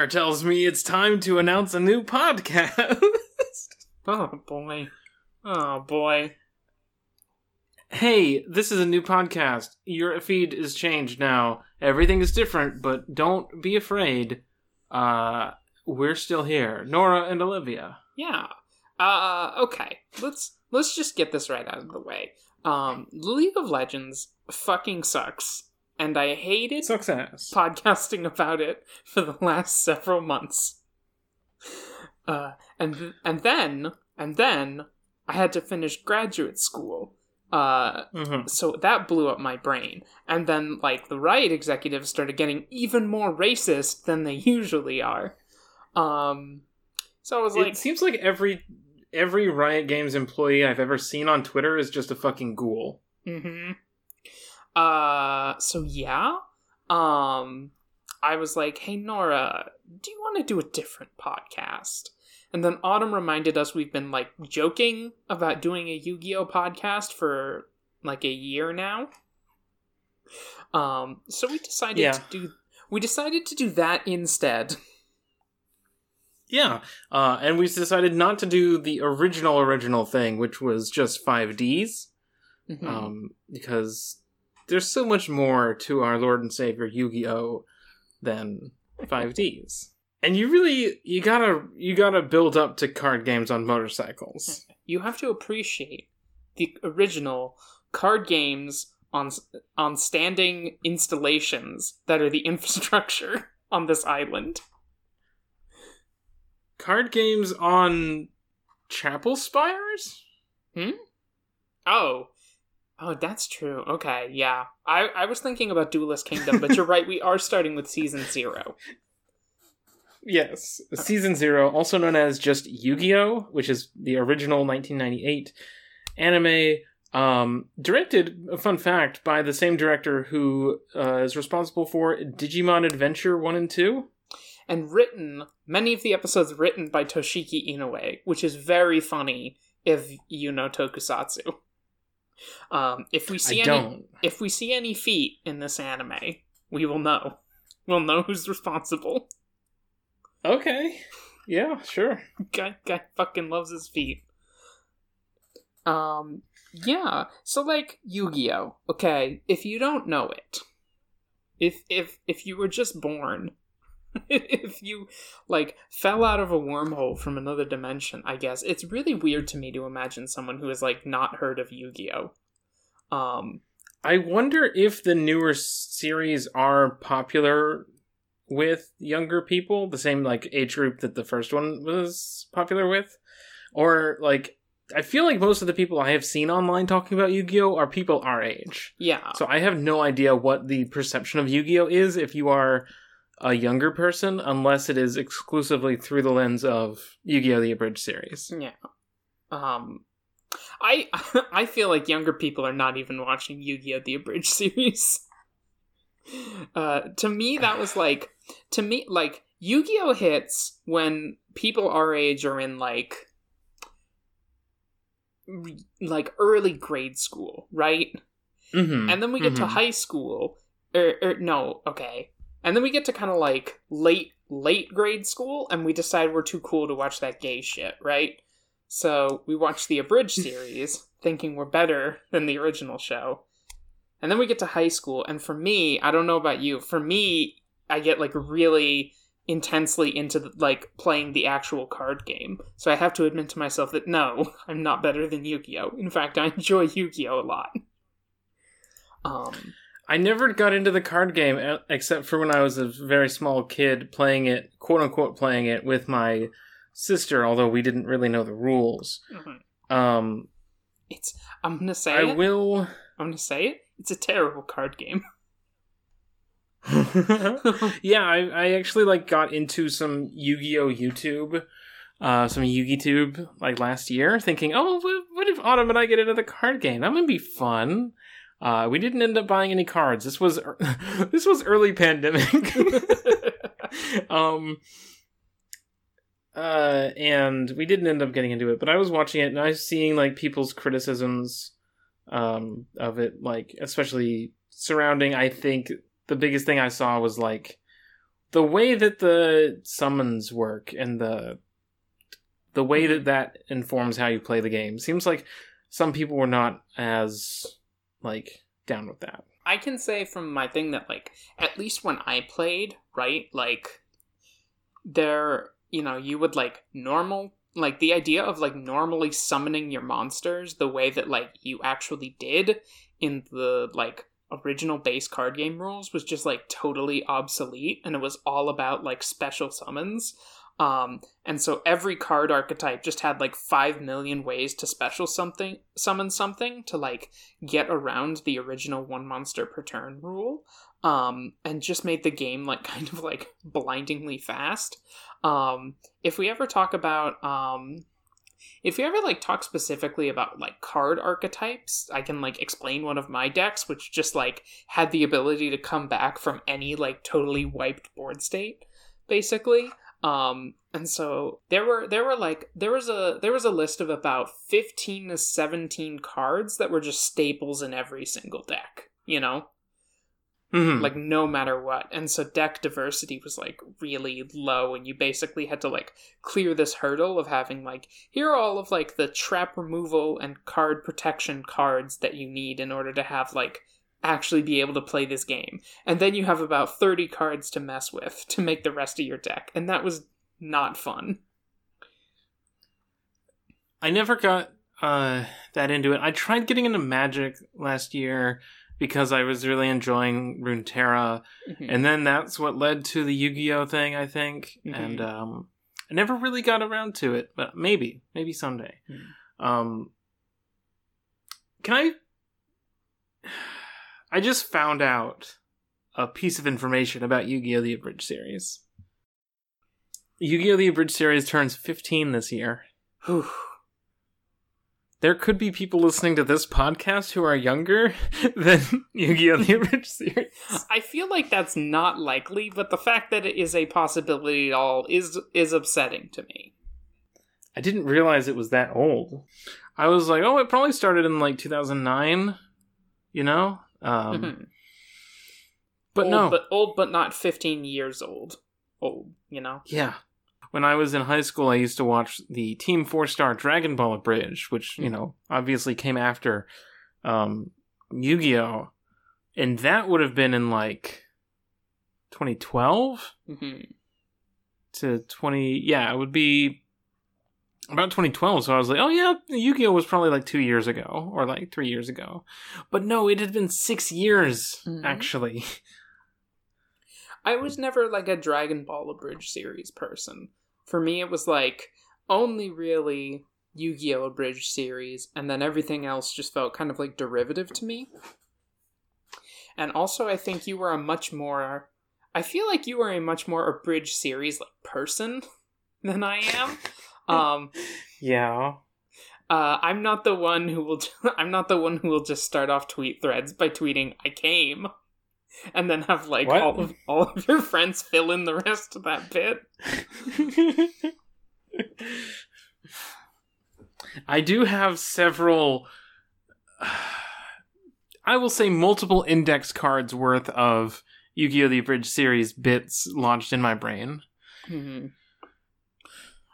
Hair tells me it's time to announce a new podcast. Oh boy. Oh boy. hey, this is a new podcast. Your feed is changed now. Everything is different, but don't be afraid. Uh, we're still here. Nora and Olivia. Yeah. Uh okay. Let's let's just get this right out of the way. Um League of Legends fucking sucks. And I hated Success. podcasting about it for the last several months. Uh, and th- and then and then I had to finish graduate school. Uh, hmm so that blew up my brain. And then like the riot executives started getting even more racist than they usually are. Um, so I was It like, seems like every every Riot Games employee I've ever seen on Twitter is just a fucking ghoul. Mm-hmm. Uh so yeah. Um I was like, hey Nora, do you want to do a different podcast? And then Autumn reminded us we've been like joking about doing a Yu-Gi-Oh podcast for like a year now. Um so we decided Yeah. to do we decided to do that instead. Yeah, uh, and we decided not to do the original original thing, which was just five Ds, Mhm. um, because there's so much more to our Lord and Savior Yu-Gi-Oh than five Ds. And you really you gotta you gotta build up to card games on motorcycles. you have to appreciate the original card games on on standing installations that are the infrastructure on this island. Card games on chapel spires? Hmm? Oh. Oh, that's true. Okay, yeah. I, I was thinking about Duelist Kingdom, but you're right, we are starting with season zero. Yes, Season Zero, also known as just Yu-Gi-Oh, which is the original 1998 anime, um, directed. A fun fact by the same director who uh, is responsible for Digimon Adventure One and Two. And written, many of the episodes written by Toshiki Inoue, which is very funny if you know Tokusatsu. Um, if we see I any don't. if we see any feet in this anime, we will know. We'll know who's responsible. Okay. Yeah, sure. Guy, guy fucking loves his feet. Um, yeah. So like Yu-Gi-Oh. Okay, if you don't know it, if if if you were just born, if you like fell out of a wormhole from another dimension, I guess it's really weird to me to imagine someone who has like not heard of Yu-Gi-Oh. Um, I wonder if the newer series are popular with younger people, the same like age group that the first one was popular with, or like I feel like most of the people I have seen online talking about Yu-Gi-Oh are people our age. yeah. So I have no idea what the perception of Yu-Gi-Oh is if you are a younger person, unless it is exclusively through the lens of Yu-Gi-Oh the Abridged series. Yeah. Um I I feel like younger people are not even watching Yu-Gi-Oh! the Abridged series. Uh to me that was like to me like Yu-Gi-Oh! hits when people our age are in like like early grade school, right? Mm-hmm. And then we get to high school. Or, or no, okay. And then we get to kind of like late late grade school and we decide we're too cool to watch that gay shit, right? So we watch the abridged series thinking we're better than the original show. And then we get to high school and for me, I don't know about you, for me I get like really intensely into the, like playing the actual card game. So I have to admit to myself that no, I'm not better than Yu-Gi-Oh. In fact, I enjoy Yu-Gi-Oh a lot. Um I never got into the card game uh, except for when I was a very small kid playing it, quote unquote, playing it with my sister, although we didn't really know the rules. Um, It's. I'm gonna say I it. will. I'm gonna say it. It's a terrible card game. yeah, I, I actually like got into some Yu-Gi-Oh YouTube, uh, some Yu-Gi-Tube like last year, thinking, oh, what, what if Autumn and I get into the card game? That would be fun. Uh, we didn't end up buying any cards. This was this was early pandemic. um, uh, and we didn't end up getting into it. But I was watching it and I was seeing like people's criticisms, um, of it, like especially surrounding. I think the biggest thing I saw was like the way that the summons work and the the way that that informs how you play the game. Seems like some people were not as like down with that. I can say from my thing that like at least when I played, right? Like there, you know, you would like normal like the idea of like normally summoning your monsters the way that like you actually did in the like original base card game rules was just like totally obsolete and it was all about like special summons um and so every card archetype just had like 5 million ways to special something summon something to like get around the original one monster per turn rule. Um and just made the game like kind of like blindingly fast. Um if we ever talk about um if we ever like talk specifically about like card archetypes i can like explain one of my decks which just like had the ability to come back from any like totally wiped board state basically um and so there were there were like there was a there was a list of about 15 to 17 cards that were just staples in every single deck you know Mhm. like no matter what and so deck diversity was like really low and you basically had to like clear this hurdle of having like here are all of like the trap removal and card protection cards that you need in order to have like actually be able to play this game and then you have about 30 cards to mess with to make the rest of your deck and that was not fun I never got uh, that into it. I tried getting into Magic last year because I was really enjoying Runeterra, Mhm. and then that's what led to the Yu-Gi-Oh thing, I think. Mhm. And um, I never really got around to it, but maybe, maybe someday. Hmm. Um, can I? I just found out a piece of information about Yu-Gi-Oh! The Abridged series. Yu-Gi-Oh! The Abridged series turns 15 this year. Whew. There could be people listening to this podcast who are younger than Yu-Gi-Oh! The Abridged series. I feel like that's not likely, but the fact that it is a possibility at all is is upsetting to me. I didn't realize it was that old. I was like, oh, it probably started in like 2009, you know? Um, Mhm. But old, no. but old, but not fifteen years old. Old, you know. Yeah. When I was in high school, I used to watch the Team Four Star Dragon Ball Abridged, which, you know, obviously came after um, Yu Gi Oh! And that would have been in like 2012 hmm to 20. Yeah, it would be about 2012. So I was like, oh, yeah, Yu Gi Oh! was probably like two years ago or like three years ago. But no, it had been six years, Mhm. actually. I was never like a Dragon Ball Abridged series person. For me, it was like only really Yu Gi Oh! Abridged series, and then everything else just felt kind of like derivative to me. And also, I think you were a much more. I feel like you were a much more abridged series like person than I am. Um, Yeah. uh, I'm not the one who will. I'm not the one who will just start off tweet threads by tweeting "I came," and then have like What? all of all of your friends fill in the rest of that bit. I do have several. I will say multiple index cards worth of Yu Gi Oh! The Abridged series bits lodged in my brain. hmm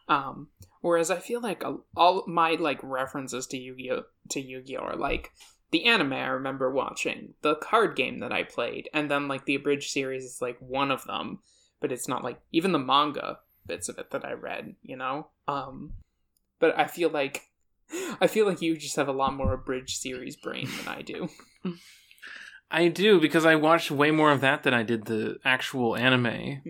Um, whereas I feel like all my like references to Yu-Gi-Oh to Yu-Gi-Oh are like the anime I remember watching, the card game that I played, and then like the abridged series is like one of them, but it's not like even the manga bits of it that I read, you know. Um, but I feel like I feel like you just have a lot more abridged series brain than I do. I do because I watched way more of that than I did the actual anime.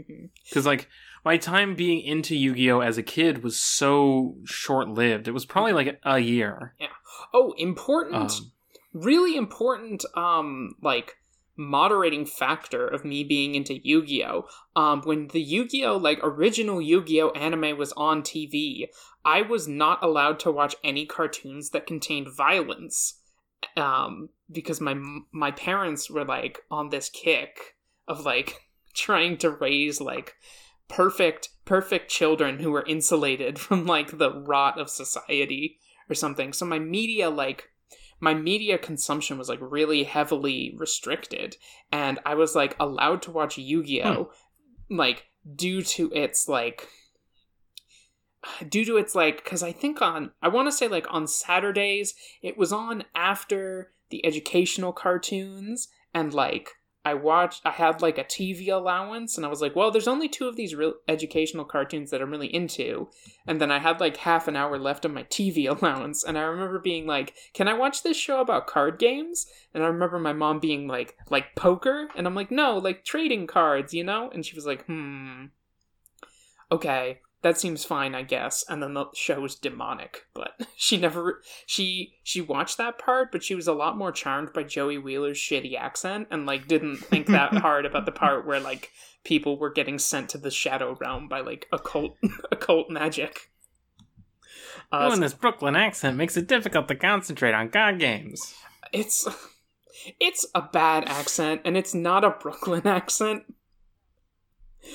Because like my time being into Yu Gi Oh as a kid was so short lived. It was probably like a year. Yeah. Oh, important Um, really important um like moderating factor of me being into Yu-Gi-Oh. Um when the Yu-Gi-Oh like original Yu-Gi-Oh anime was on TV, I was not allowed to watch any cartoons that contained violence. Um because my my parents were like on this kick of like trying to raise like perfect perfect children who were insulated from like the rot of society or something. So my media like my media consumption was like really heavily restricted. And I was like allowed to watch Yu-Gi-Oh! Like due to its like due to its like because I think on I want to say like on Saturdays it was on after the educational cartoons and like I watched I had like a TV allowance and I was like, well, there's only two of these real educational cartoons that I'm really into. And then I had like half an hour left of my TV allowance and I remember being like, "Can I watch this show about card games?" And I remember my mom being like, "Like poker?" And I'm like, "No, like trading cards, you know?" And she was like, "Hmm. Okay." That seems fine, I guess. And then the show was demonic, but she never she she watched that part, but she was a lot more charmed by Joey Wheeler's shitty accent and like didn't think that hard about the part where like people were getting sent to the shadow realm by like occult occult magic. Uh, Doing this Brooklyn accent makes it difficult to concentrate on card games. It's it's a bad accent, and it's not a Brooklyn accent.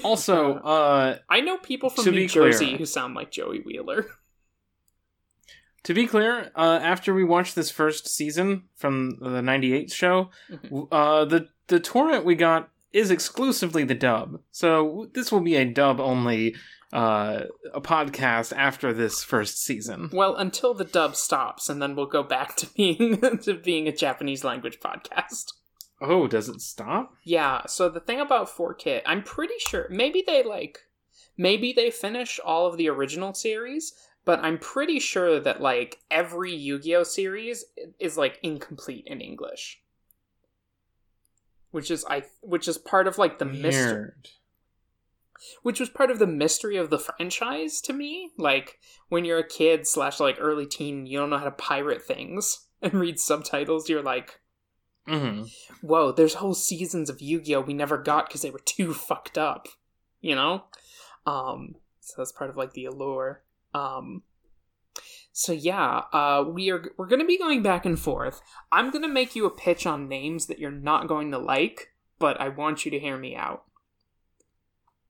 Also, uh, I know people from New Jersey clear, who sound like Joey Wheeler. To be clear, uh, after we watched this first season from the '98 show, mm-hmm. uh, the the torrent we got is exclusively the dub. So this will be a dub only uh, a podcast after this first season. Well, until the dub stops, and then we'll go back to being to being a Japanese language podcast. Oh, does it stop? Yeah. So the thing about 4Kids, I'm pretty sure maybe they like maybe they finish all of the original series, but I'm pretty sure that like every Yu-Gi-Oh series is like incomplete in English. Which is I which is part of like the mystery which was part of the mystery of the franchise to me. Like when you're a kid slash like early teen, you don't know how to pirate things and read subtitles. You're like, Mm-hmm. Whoa, there's whole seasons of Yu-Gi-Oh we never got because they were too fucked up. You know, um, so that's part of like the allure. Um, so yeah, uh, we are we're gonna be going back and forth. I'm gonna make you a pitch on names that you're not going to like, but I want you to hear me out.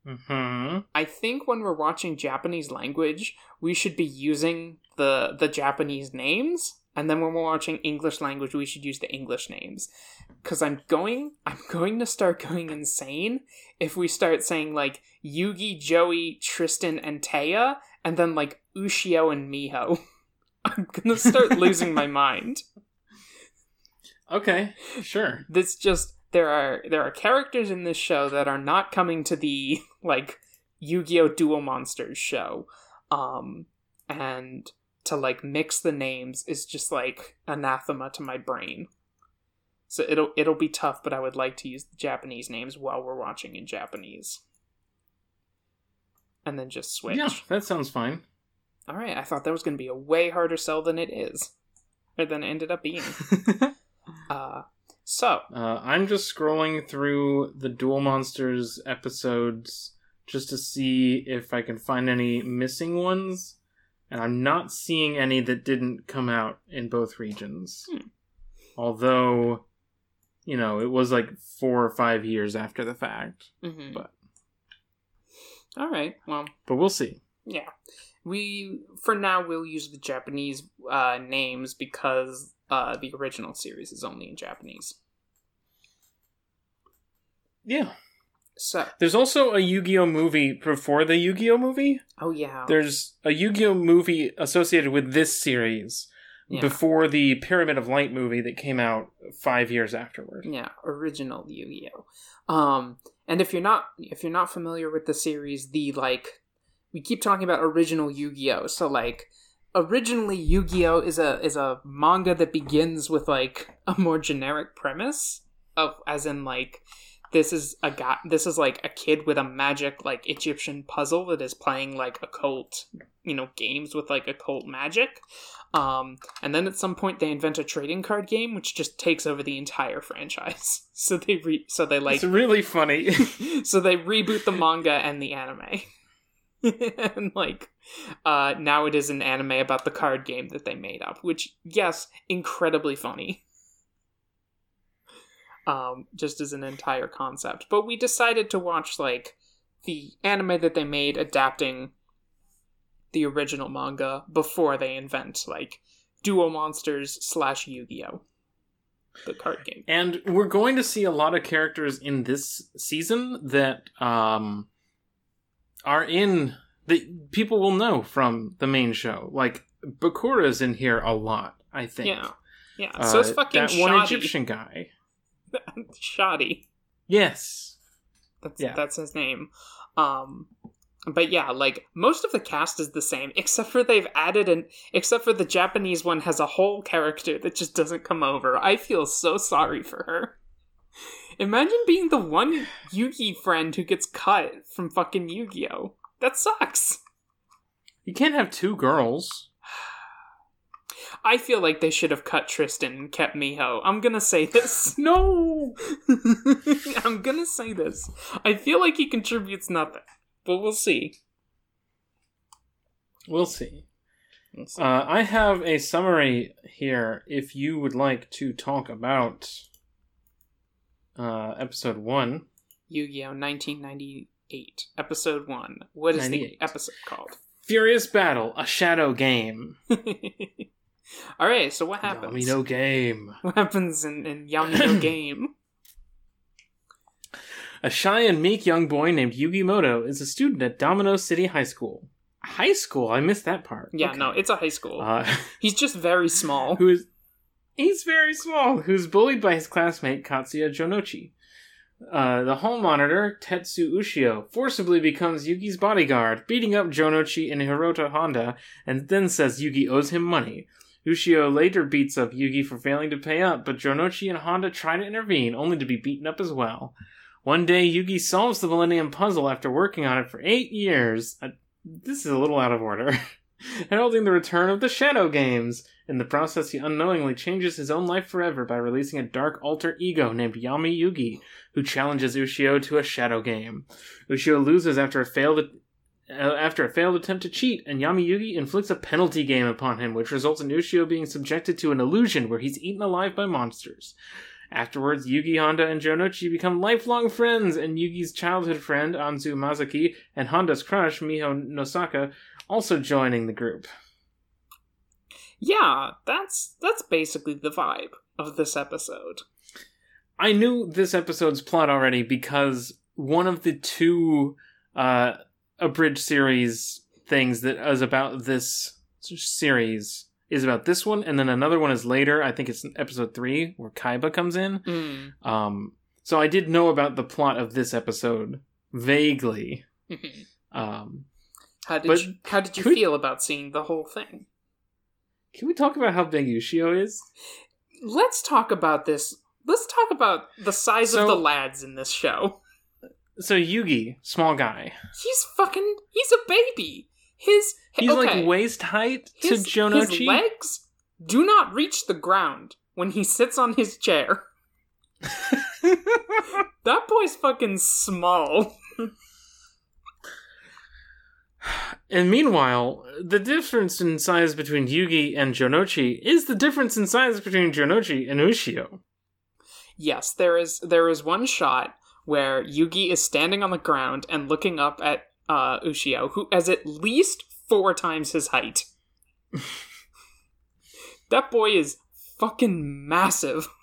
Hmm. I think when we're watching Japanese language, we should be using the the Japanese names and then when we're watching English language, we should use the English names. Cause I'm going I'm going to start going insane if we start saying like Yugi, Joey, Tristan, and Téa, and then like Ushio and Miho. I'm gonna start losing my mind. Okay, sure. This just there are there are characters in this show that are not coming to the like Yu-Gi-Oh! Duel Monsters show. Um and to like mix the names is just like anathema to my brain. So it'll it'll be tough, but I would like to use the Japanese names while we're watching in Japanese. And then just switch. Yeah, that sounds fine. All right, I thought that was going to be a way harder sell than it is, or than it ended up being. uh, so uh, I'm just scrolling through the Duel Monsters episodes just to see if I can find any missing ones and I'm not seeing any that didn't come out in both regions. Hmm. Although, you know, it was like four or five years after the fact. Mm-hmm. But all right, well, but we'll see. Yeah, we for now we'll use the Japanese uh, names because uh, the original series is only in Japanese. Yeah. So there's also a Yu-Gi-Oh movie before the Yu-Gi-Oh movie. Oh yeah. There's a Yu-Gi-Oh movie associated with this series yeah. before the Pyramid of Light movie that came out 5 years afterward. Yeah, original Yu-Gi-Oh. Um and if you're not if you're not familiar with the series, the like we keep talking about original Yu-Gi-Oh. So like originally Yu-Gi-Oh is a is a manga that begins with like a more generic premise of as in like this is a guy this is like a kid with a magic like egyptian puzzle that is playing like occult you know games with like occult magic. Um and then at some point they invent a trading card game which just takes over the entire franchise. So they re- so they like it's really funny. So they reboot the manga and the anime. And like uh now it is an anime about the card game that they made up which yes incredibly funny um, just as an entire concept. But we decided to watch like the anime that they made adapting the original manga before they invent like Duel Monsters slash Yu Gi Oh, the card game. And we're going to see a lot of characters in this season that um are in that people will know from the main show. Like Bakura's in here a lot, I think. Yeah, yeah. So it's Uh, fucking that one. Egyptian guy. Shadi. Yes. That's Yeah. that's his name. Um but yeah, like most of the cast is the same, except for they've added an except for the Japanese one has a whole character that just doesn't come over. I feel so sorry for her. Imagine being the one Yugi friend who gets cut from fucking Yu-Gi-Oh! That sucks. You can't have two girls. I feel like they should have cut Tristan and kept Miho. I'm gonna say this. No. I'm gonna say this. I feel like he contributes nothing, but we'll see. We'll see. We'll see. Uh, I have a summary here if you would like to talk about uh, episode one. Yu-Gi-Oh! 1998, episode one. What is the episode called? Furious Battle, a shadow game. All right, so what happens? Yami no game. What happens in, in Yamino game? A shy and meek young boy named Yugi Muto is a student at Domino City High School. High school? I missed that part. Yeah, Okay. no, it's a high school. Uh, He's just very small. who is he's very small who's bullied by his classmate katsuya jonouchi uh, the hall monitor tetsu ushio forcibly becomes yugi's bodyguard beating up jonouchi and hiroto honda and then says yugi owes him money ushio later beats up yugi for failing to pay up but jonouchi and honda try to intervene only to be beaten up as well. One day yugi solves the millennium puzzle after working on it for eight years. Uh, this is a little out of order. Heralding the return of the shadow games. In the process, he unknowingly changes his own life forever by releasing a dark alter ego named Yami Yugi, who challenges Ushio to a shadow game. Ushio loses after a failed after a failed attempt to cheat, and Yami Yugi inflicts a penalty game upon him, which results in Ushio being subjected to an illusion where he's eaten alive by monsters. Afterwards, Yugi Honda and Jonouchi become lifelong friends, and Yugi's childhood friend, Anzu Mazaki, and Honda's crush, Miho Nosaka, also joining the group. Yeah, that's that's basically the vibe of this episode. I knew this episode's plot already because one of the two uh abridged series things that is about this series is about this one and then another one is later i think it's episode 3 where kaiba comes in Mm. um so i did know about the plot of this episode vaguely um how did you how did you feel about seeing the whole thing? can we talk about how big ushio is Let's talk about this. Let's talk about the size So- of the lads in this show. So yugi small guy He's fucking. He's a baby. His he's okay, like waist height to his, jonouchi His legs do not reach the ground when he sits on his chair. That boy's fucking small. And meanwhile, the difference in size between Yugi and Jonouchi is the difference in size between Jonouchi and Ushio. Yes, there is there is one shot where Yugi is standing on the ground and looking up at uh, Ushio, who has at least four times his height. that boy is fucking massive.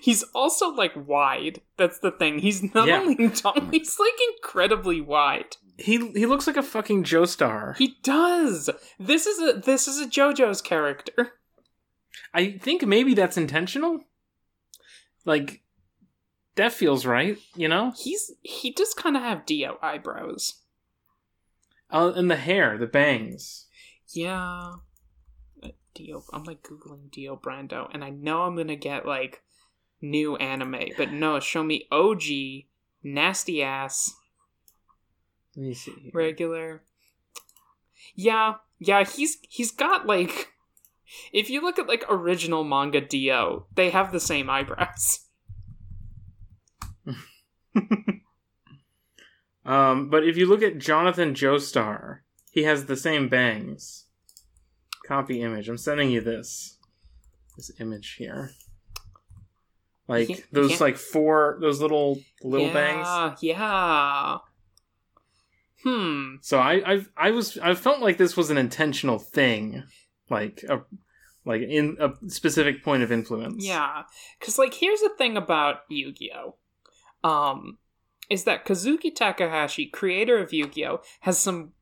He's also like wide. That's the thing. He's not Yeah. only tall, he's like incredibly wide. He he looks like a fucking Joestar. He does. This is a this is a JoJo's character. I think maybe that's intentional. Like that feels right, you know? He's he does kind of have Dio eyebrows. Uh, and the hair, the bangs. Yeah. Dio. I'm like googling Dio Brando, and I know I'm gonna get like new anime, but no, show me OG nasty ass Let me see. here. regular. Yeah, yeah. He's he's got like. If you look at like original manga Dio, they have the same eyebrows. Um, but if you look at Jonathan Joestar, he has the same bangs. Copy image. I'm sending you this. This image here. Like you those can't- like four those little little bangs. yeah, Yeah. Hmm. So I I I was I felt like this was an intentional thing. Like a like in a specific point of influence. Yeah, because like here's the thing about Yu-Gi-Oh, um, is that Kazuki Takahashi, creator of Yu-Gi-Oh, has some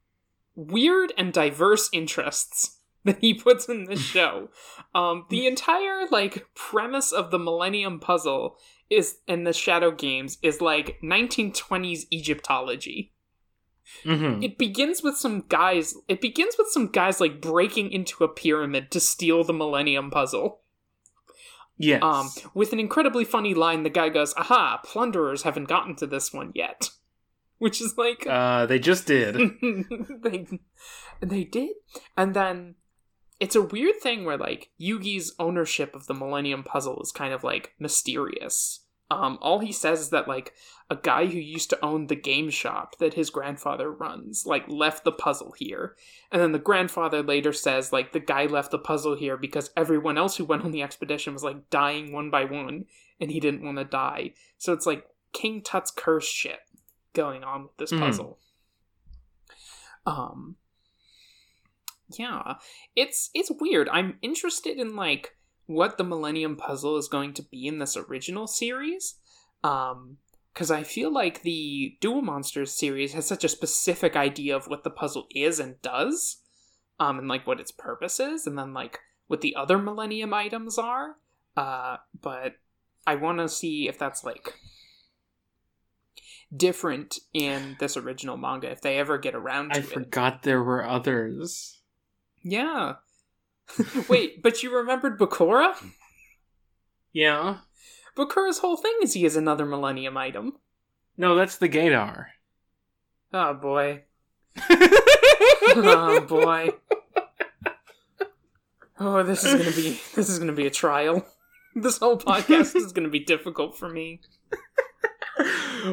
weird and diverse interests that he puts in this show. Um, the entire like premise of the Millennium Puzzle is in the Shadow Games is like 1920s Egyptology. Mhm. It begins with some guys. It begins with some guys like breaking into a pyramid to steal the Millennium Puzzle. Yes. Um, with an incredibly funny line, the guy goes, "Aha! Plunderers haven't gotten to this one yet," which is like uh, they just did. they they did, and then it's a weird thing where like Yugi's ownership of the Millennium Puzzle is kind of like mysterious. Um, all he says is that like a guy who used to own the game shop that his grandfather runs like left the puzzle here, and then the grandfather later says like the guy left the puzzle here because everyone else who went on the expedition was like dying one by one, and he didn't want to die. So it's like King Tut's curse shit going on with this Mhm. puzzle. Um yeah, it's it's weird. I'm interested in like what the Millennium Puzzle is going to be in this original series. Um because I feel like the Duel Monsters series has such a specific idea of what the puzzle is and does, um, and like what its purpose is, and then like what the other Millennium items are. Uh, but I want to see if that's like different in this original manga if they ever get around to I it. I forgot there were others. Yeah. Wait, but you remembered Bakura? Yeah. Bakura's whole thing is he is another Millennium item. No, that's the Gator. Oh boy. oh boy. Oh, this is gonna be this is gonna be a trial. This whole podcast is gonna be difficult for me.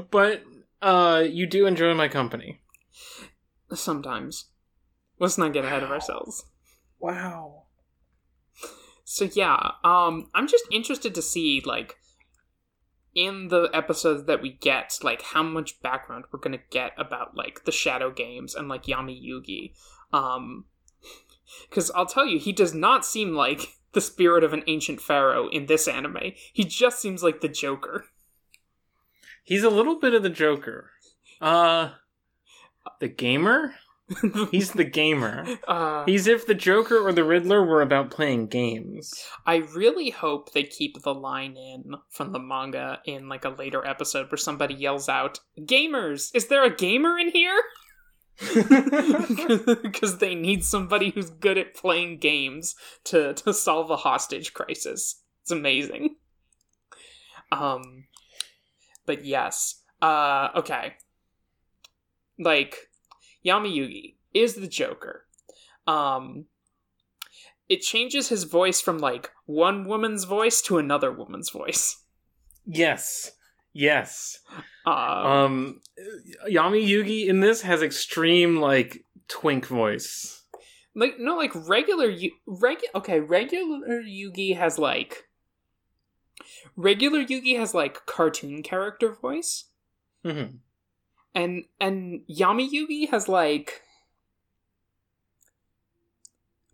but uh, you do enjoy my company. Sometimes. Let's not get ahead of ourselves. Wow. So yeah, um, I'm just interested to see like in the episodes that we get, like how much background we're gonna get about like the Shadow Games and like Yami Yugi. Um, because I'll tell you, he does not seem like the spirit of an ancient pharaoh in this anime. He just seems like the Joker. He's a little bit of the Joker. Uh, the gamer? He's the gamer. uh, He's if the Joker or the Riddler were about playing games. I really hope they keep the line in from the manga in like a later episode where somebody yells out, "Gamers! Is there a gamer in here?" because they need somebody who's good at playing games to to solve a hostage crisis. It's amazing. Um but yes. Uh okay. Like Yami Yugi is the Joker. Um it changes his voice from like one woman's voice to another woman's voice. yes. Yes. Uh, Um, Yami Yugi in this has extreme, like, twink voice. like no like regular Yu- regu- okay regular yugi has like regular yugi has like cartoon character voice hmm and and yami yugi has like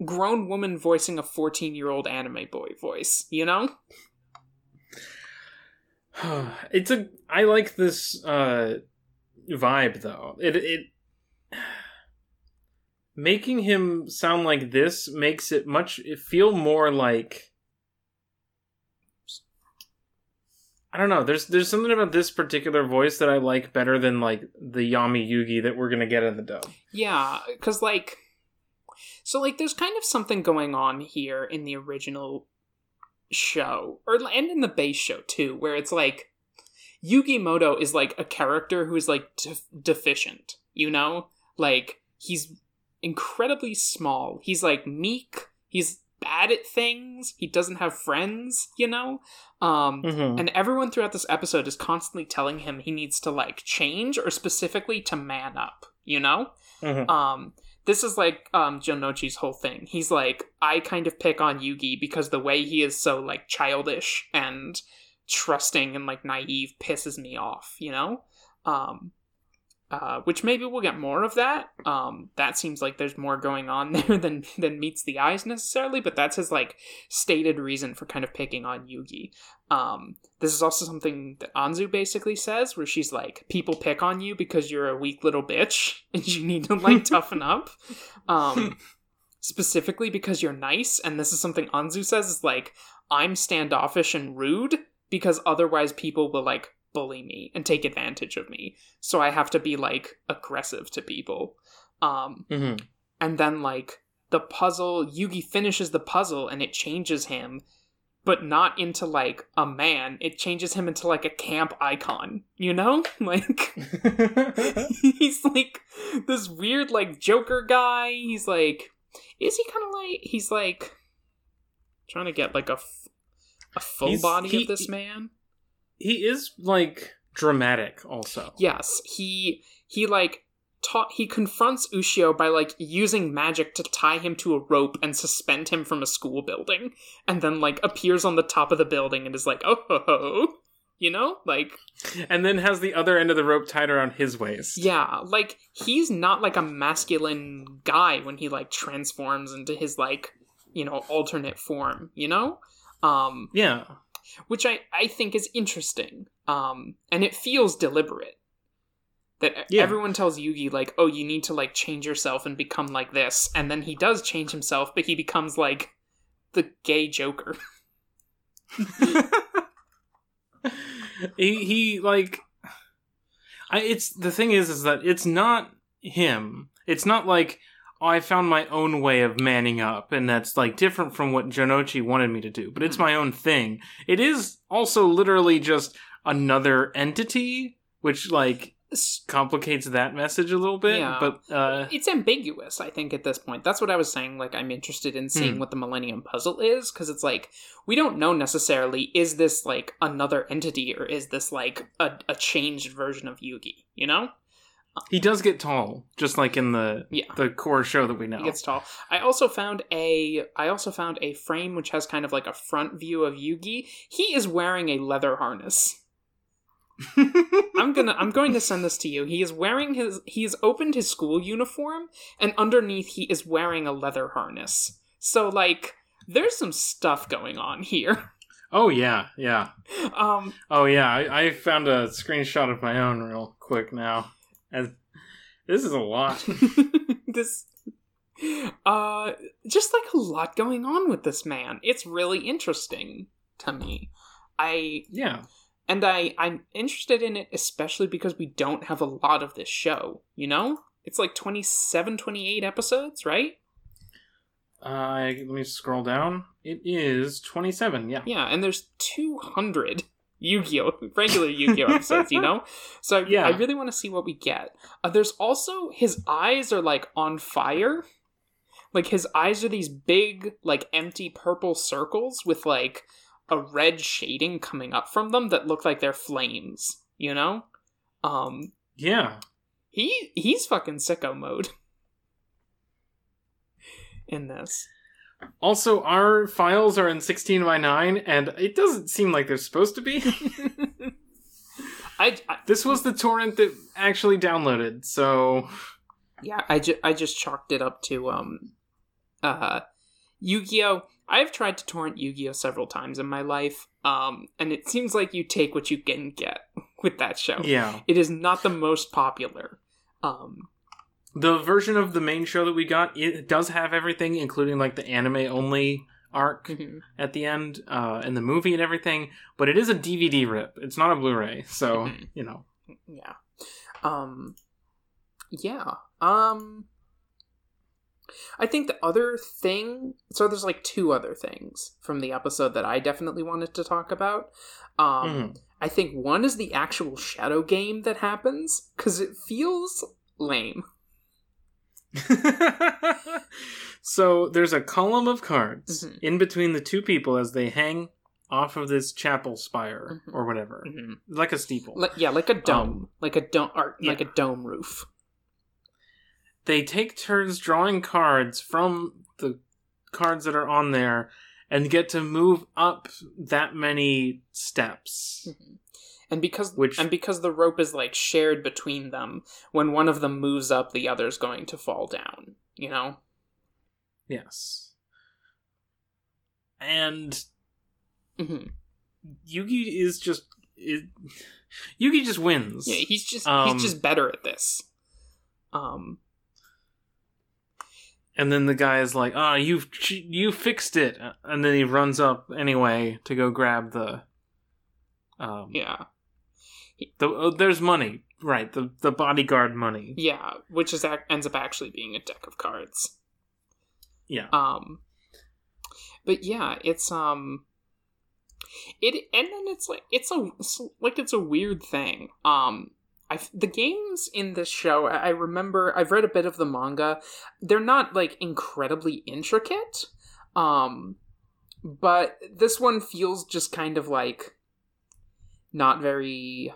grown woman voicing a 14 year old anime boy voice you know it's a. I like this uh vibe though. It it making him sound like this makes it much. It feel more like. I don't know. There's there's something about this particular voice that I like better than like the Yami Yugi that we're gonna get in the dub. Yeah, because like, so like, there's kind of something going on here in the original show, or and in the base show too, where it's like Yugi Muto is like a character who is like def- deficient. You know, like he's incredibly small. He's like meek. He's bad at things. He doesn't have friends. You know, um, Mm-hmm. and everyone throughout this episode is constantly telling him he needs to like change or specifically to man up, you know? Mhm. Um this is like um Jonouchi's whole thing. He's like I kind of pick on Yugi because the way he is so like childish and trusting and like naive pisses me off, you know? Um uh, which maybe we'll get more of that. Um, that seems like there's more going on there than than meets the eyes necessarily, but that's his like stated reason for kind of picking on Yugi. Um, this is also something that Anzu basically says, where she's like, "People pick on you because you're a weak little bitch, and you need to like toughen up." Um, specifically because you're nice, and this is something Anzu says is like, "I'm standoffish and rude." Because otherwise, people will like bully me and take advantage of me. So I have to be like aggressive to people. Um Mm-hmm. and then like the puzzle Yugi finishes the puzzle and it changes him but not into like a man. It changes him into like a camp icon, you know? Like he's like this weird like Joker guy. He's like is he kind of like he's like trying to get like a f- a full He's- body he- of this man? He is like dramatic, also. Yes, he he like taught he confronts Ushio by like using magic to tie him to a rope and suspend him from a school building, and then like appears on the top of the building and is like, oh ho ho, you know, like And then has the other end of the rope tied around his waist. yeah, like he's not like a masculine guy when he like transforms into his like you know alternate form, you know, um, Yeah. Which I I think is interesting, um, and it feels deliberate. That Yeah. everyone tells Yugi like, oh, you need to like change yourself and become like this, and then he does change himself, but he becomes like the gay Joker. he he like I it's the thing is is that it's not him. It's not like I found my own way of manning up and that's like different from what Jonouchi wanted me to do, but it's Hmm. my own thing. It is also literally just another entity which like complicates that message a little bit, Yeah. but uh It's ambiguous, I think, at this point. That's what I was saying. Like, I'm interested in seeing Hmm. what the Millennium Puzzle is, because it's like, we don't know necessarily, is this like another entity or is this like a, a changed version of Yugi, you know? He does get tall, just like in the Yeah. the core show that we know. He gets tall. I also found a I also found a frame which has kind of like a front view of Yugi. He is wearing a leather harness. I'm gonna I'm going to send this to you. He is wearing his he has opened his school uniform and underneath he is wearing a leather harness. So like there's some stuff going on here. oh yeah, yeah. Um Oh yeah, I, I found a screenshot of my own real quick now. And this is a lot. this uh just like a lot going on with this man. It's really interesting to me. I yeah. and I I'm interested in it especially because we don't have a lot of this show, you know? It's like 27 28 episodes, right? Uh, let me scroll down. It is 27, yeah. Yeah, and there's 200 Yu-Gi-Oh regular Yu-Gi-Oh episodes, you know. So I, Yeah. I really want to see what we get. Uh, there's also his eyes are like on fire. Like his eyes are these big, like empty purple circles with like a red shading coming up from them that look like they're flames. You know, um, Yeah. he he's fucking sicko mode in this. Also, our files are in 16 by 9, and it doesn't seem like they're supposed to be. I, I this was the torrent that actually downloaded, so. Yeah, I, ju- I just chalked it up to um uh Yu-Gi-Oh! I've tried to torrent Yu-Gi-Oh! several times in my life, um, and it seems like you take what you can get with that show. Yeah. It is not the most popular. Um, The version of the main show that we got, it does have everything, including like the anime only arc mhm. at the end, uh, and the movie and everything, but it is a DVD rip. It's not a Blu ray, so, Mhm. you know. yeah. Um, yeah. Um, I think the other thing, so there's like two other things from the episode that I definitely wanted to talk about. Um, Mhm. I think one is the actual shadow game that happens because it feels lame. so there's a column of cards Mhm. in between the two people as they hang off of this chapel spire Mhm. or whatever, like a steeple. Like, yeah, like a dome, Um, like a dome, or like a dome roof. they take turns drawing cards from the cards that are on there and get to move up that many steps. Mhm. And because Which- and because the rope is like shared between them, when one of them moves up, the other's going to fall down. You know? Yes. And hmm Yugi is just is, Yugi just wins. Yeah, he's just Um, he's just better at this. Um, and then the guy is like, "Ah, you you fixed it," and then he runs up anyway to go grab the. Um, yeah, The, oh, there's money, right? The the bodyguard money. yeah, which is ac- ends up actually being a deck of cards. Yeah. Um, but yeah, it's um, it and then it's like it's a it's like it's a weird thing. Um, I the games in this show, I I remember I've read a bit of the manga. They're not like incredibly intricate. Um, but this one feels just kind of like not very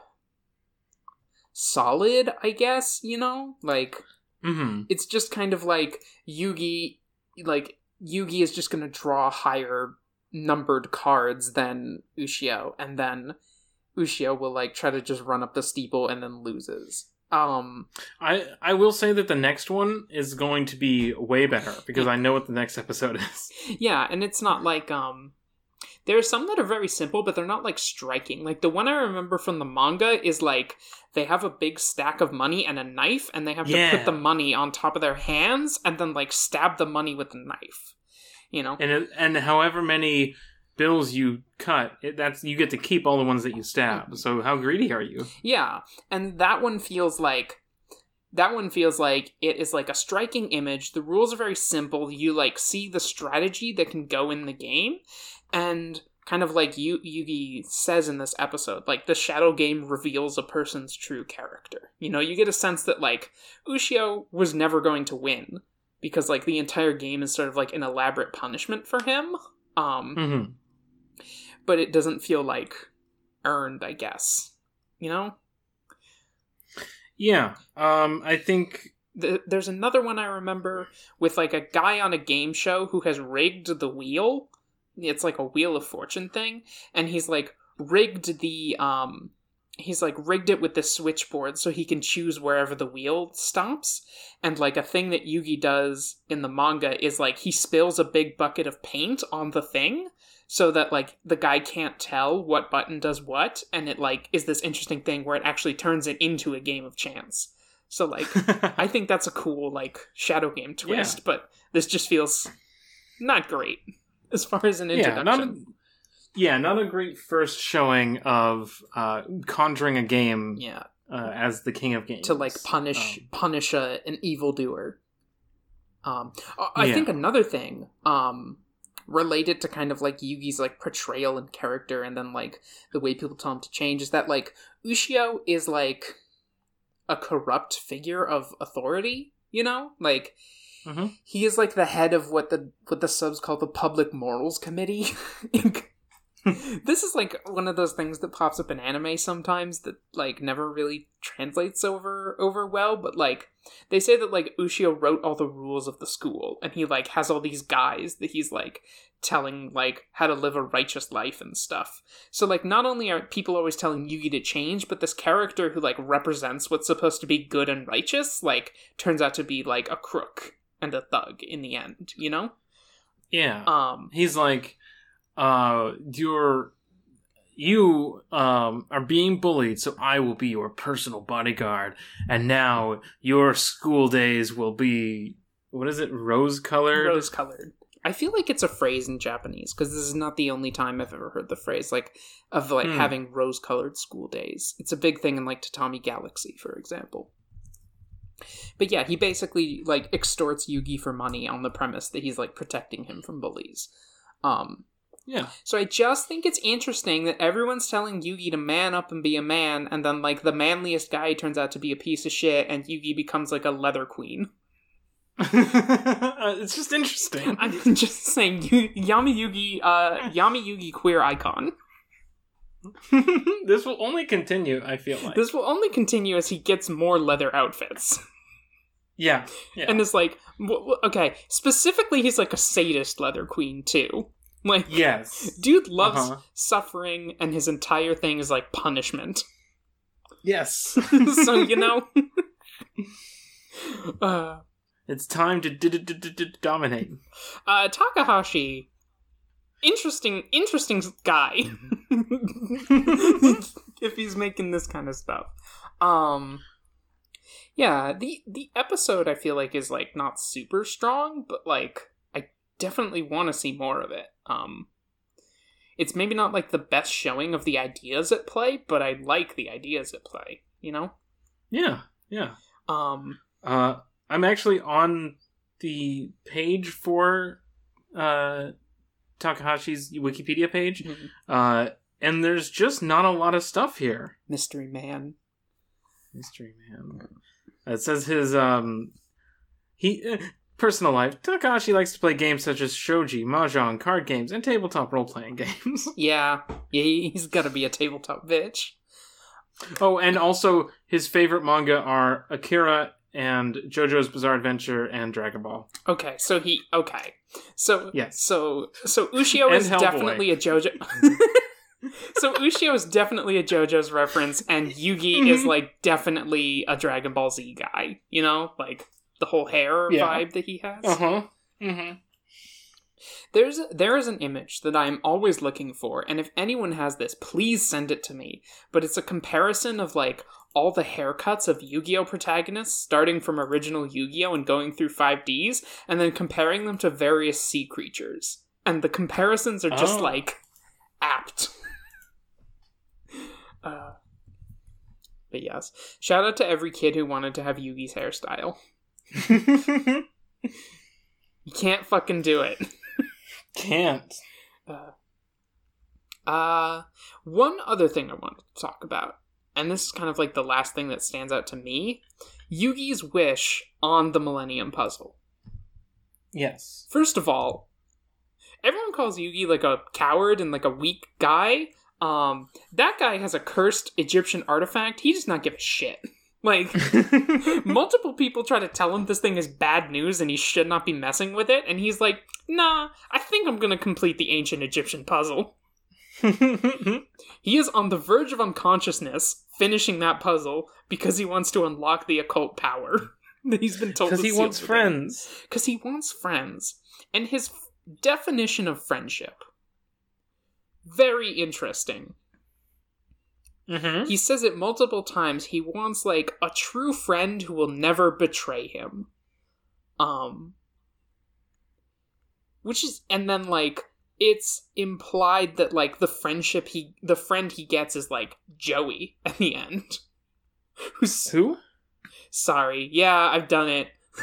solid, I guess, you know? Like Mm-hmm. it's just kind of like Yugi like Yugi is just gonna draw higher numbered cards than Ushio, and then Ushio will like try to just run up the steeple and then loses. Um I I will say that the next one is going to be way better because I know what the next episode is. yeah, and it's not like um there are some that are very simple, but they're not like striking. Like the one I remember from the manga is like they have a big stack of money and a knife, and they have to put the money on top of their hands and then like stab the money with the knife. You know? And it, and however many bills you cut, it, that's you get to keep all the ones that you stab. So how greedy are you? Yeah, and that one feels like that one feels like it is like a striking image. The rules are very simple. You like see the strategy that can go in the game, and kind of like Yu- Yugi says in this episode, like the shadow game reveals a person's true character. You know, you get a sense that like Ushio was never going to win because like the entire game is sort of like an elaborate punishment for him. Um, Mm-hmm. but it doesn't feel like earned, I guess. You know? Yeah. Um. I think. Th- there's another one I remember with like a guy on a game show who has rigged the wheel. It's like a wheel of fortune thing, and he's like rigged the um he's like rigged it with the switchboard so he can choose wherever the wheel stops. And like a thing that Yugi does in the manga is like he spills a big bucket of paint on the thing so that like the guy can't tell what button does what and it like is this interesting thing where it actually turns it into a game of chance. So like I think that's a cool like shadow game twist, but this just feels not great as far as an yeah. introduction. Not. A, yeah. Not a great first showing of uh, conjuring a game yeah, uh, as the king of games to like punish Um, punish a, an evildoer. Um, I- I Yeah. think another thing um related to kind of like Yugi's like portrayal and character, and then like the way people tell him to change is that like Ushio is like a corrupt figure of authority. You know, like Mhm. he is like the head of what the what the subs call the Public Morals Committee. this is like one of those things that pops up in anime sometimes that like never really translates over over well but like they say that like ushio wrote all the rules of the school and he like has all these guys that he's like telling like how to live a righteous life and stuff so like not only are people always telling yugi to change but this character who like represents what's supposed to be good and righteous like turns out to be like a crook and a thug in the end you know yeah. um he's like uh you're you um are being bullied so i will be your personal bodyguard and now your school days will be what is it rose colored rose colored. I feel like it's a phrase in Japanese because this is not the only time I've ever heard the phrase like of like Hmm. having rose colored school days. It's a big thing in like Tatami Galaxy, for example. But yeah, he basically like extorts Yugi for money on the premise that he's like protecting him from bullies. Um, yeah so I just think it's interesting that everyone's telling Yugi to man up and be a man, and then like the manliest guy turns out to be a piece of shit, and Yugi becomes like a leather queen. it's just interesting I'm just saying, Yami Yugi, uh, Yami Yugi queer icon. this will only continue i feel like This will only continue as he gets more leather outfits, yeah yeah and is like, okay, specifically, he's like a sadist leather queen too. Like, Yes. dude loves Uh-huh. suffering, and his entire thing is like punishment. Yes. so you know, uh, it's time to d- d- d- dominate. uh, Takahashi, interesting, interesting guy. if he's making this kind of stuff, um, yeah, the the episode I feel like is like not super strong, but like I definitely want to see more of it. Um, it's maybe not like the best showing of the ideas at play, but I like the ideas at play. You know, Yeah. Yeah. um, Uh, I'm actually on the page for uh, Takahashi's Wikipedia page, uh, and there's just not a lot of stuff here. Mystery Man. Mystery Man. It says his um, he uh, personal life. Takahashi likes to play games such as shogi, mahjong, card games, and tabletop role playing games. Yeah, yeah, he's got to be a tabletop bitch. oh, and also his favorite manga are Akira and JoJo's Bizarre Adventure and Dragon Ball. Okay, so he okay, so Yes. so so Ushio is Hellboy. definitely a JoJo. so Ushio is definitely a JoJo's reference, and Yugi is like definitely a Dragon Ball Z guy. You know, like the whole hair Yeah. vibe that he has. Uh-huh. Mm-hmm. There's there is an image that I'm always looking for, and if anyone has this, please send it to me. But it's a comparison of like all the haircuts of Yu-Gi-Oh protagonists, starting from original Yu-Gi-Oh and going through 5Ds, and then comparing them to various sea creatures. And the comparisons are just Oh. like apt. uh, but yes, shout out to every kid who wanted to have Yugi's hairstyle. You can't fucking do it. Can't. Uh, uh, one other thing I wanted to talk about, and this is kind of like the last thing that stands out to me Yugi's wish on the Millennium Puzzle. Yes. First of all, everyone calls Yugi like a coward and like a weak guy. Um, that guy has a cursed Egyptian artifact. He does not give a shit. Like, multiple people try to tell him this thing is bad news and he should not be messing with it, and he's like, nah, I think I'm gonna complete the ancient Egyptian puzzle. He is on the verge of unconsciousness finishing that puzzle because he wants to unlock the occult power that he's been told Because he wants friends. Because he wants friends. And his f- definition of friendship very interesting. Mm-hmm. He says it multiple times. He wants like a true friend who will never betray him. Um which is and then like it's implied that like the friendship he the friend he gets is like Joey at the end. Who's Who? sorry. Yeah, I've done it.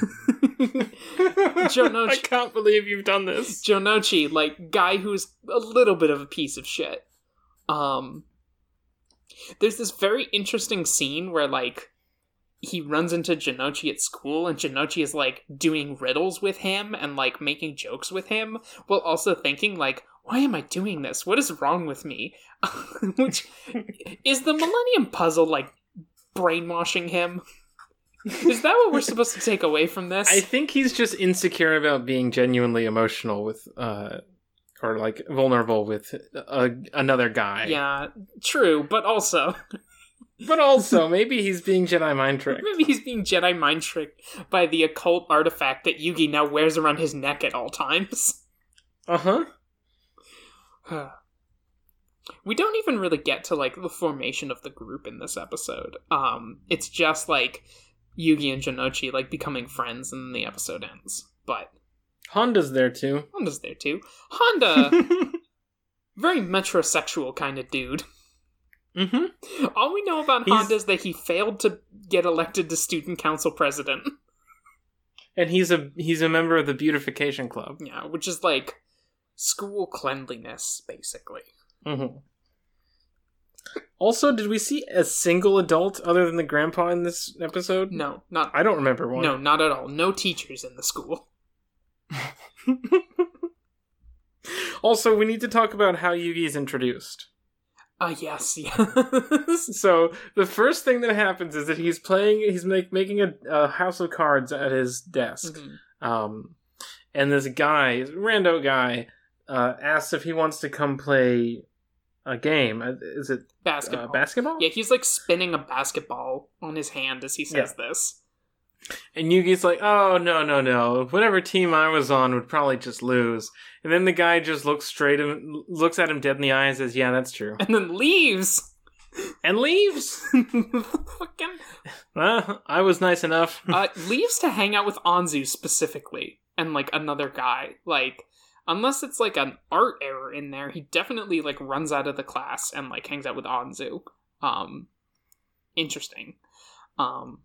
Jonouchi- I can't believe you've done this. Jonouchi, like guy who's a little bit of a piece of shit. Um there's this very interesting scene where like he runs into Jonouchi at school and Jonouchi is like doing riddles with him and like making jokes with him while also thinking like why am I doing this? What is wrong with me? Which is the Millennium Puzzle like brainwashing him? Is that what we're supposed to take away from this? I think he's just insecure about being genuinely emotional with, uh, or like vulnerable with a, another guy. Yeah, true, but also But also, maybe he's being Jedi mind tricked. maybe he's being Jedi mind tricked by the occult artifact that Yugi now wears around his neck at all times. Uh huh. we don't even really get to like the formation of the group in this episode. Um, it's just like Yugi and Jonouchi like becoming friends, and then the episode ends. But Honda's there too. Honda's there too. Honda, very metrosexual kind of dude. Mm-hmm. All we know about He's- Honda is that he failed to get elected to student council president. And he's a he's a member of the beautification club. Yeah, which is like school cleanliness, basically. Mm-hmm. Also, did we see a single adult other than the grandpa in this episode? No, not I don't remember one. no, not at all. No teachers in the school. also, we need to talk about how Yugi is introduced. Ah, yes, yes. So the first thing that happens is that he's playing. He's make, making a, a house of cards at his desk. Mhm. Um, and this guy, this rando guy, uh, asks if he wants to come play a game. Uh, Is it Basketball. uh, basketball? yeah, he's like spinning a basketball on his hand as he says this. And Yugi's like, "Oh no, no, no! Whatever team I was on would probably just lose." And then the guy just looks straight him, looks at him dead in the eye, and says, "Yeah, that's true," And then leaves. and leaves. Fucking well, I was nice enough. uh, leaves to hang out with Anzu specifically and like another guy. Like unless it's like an art error in there, he definitely like runs out of the class and like hangs out with Anzu. Um interesting. Um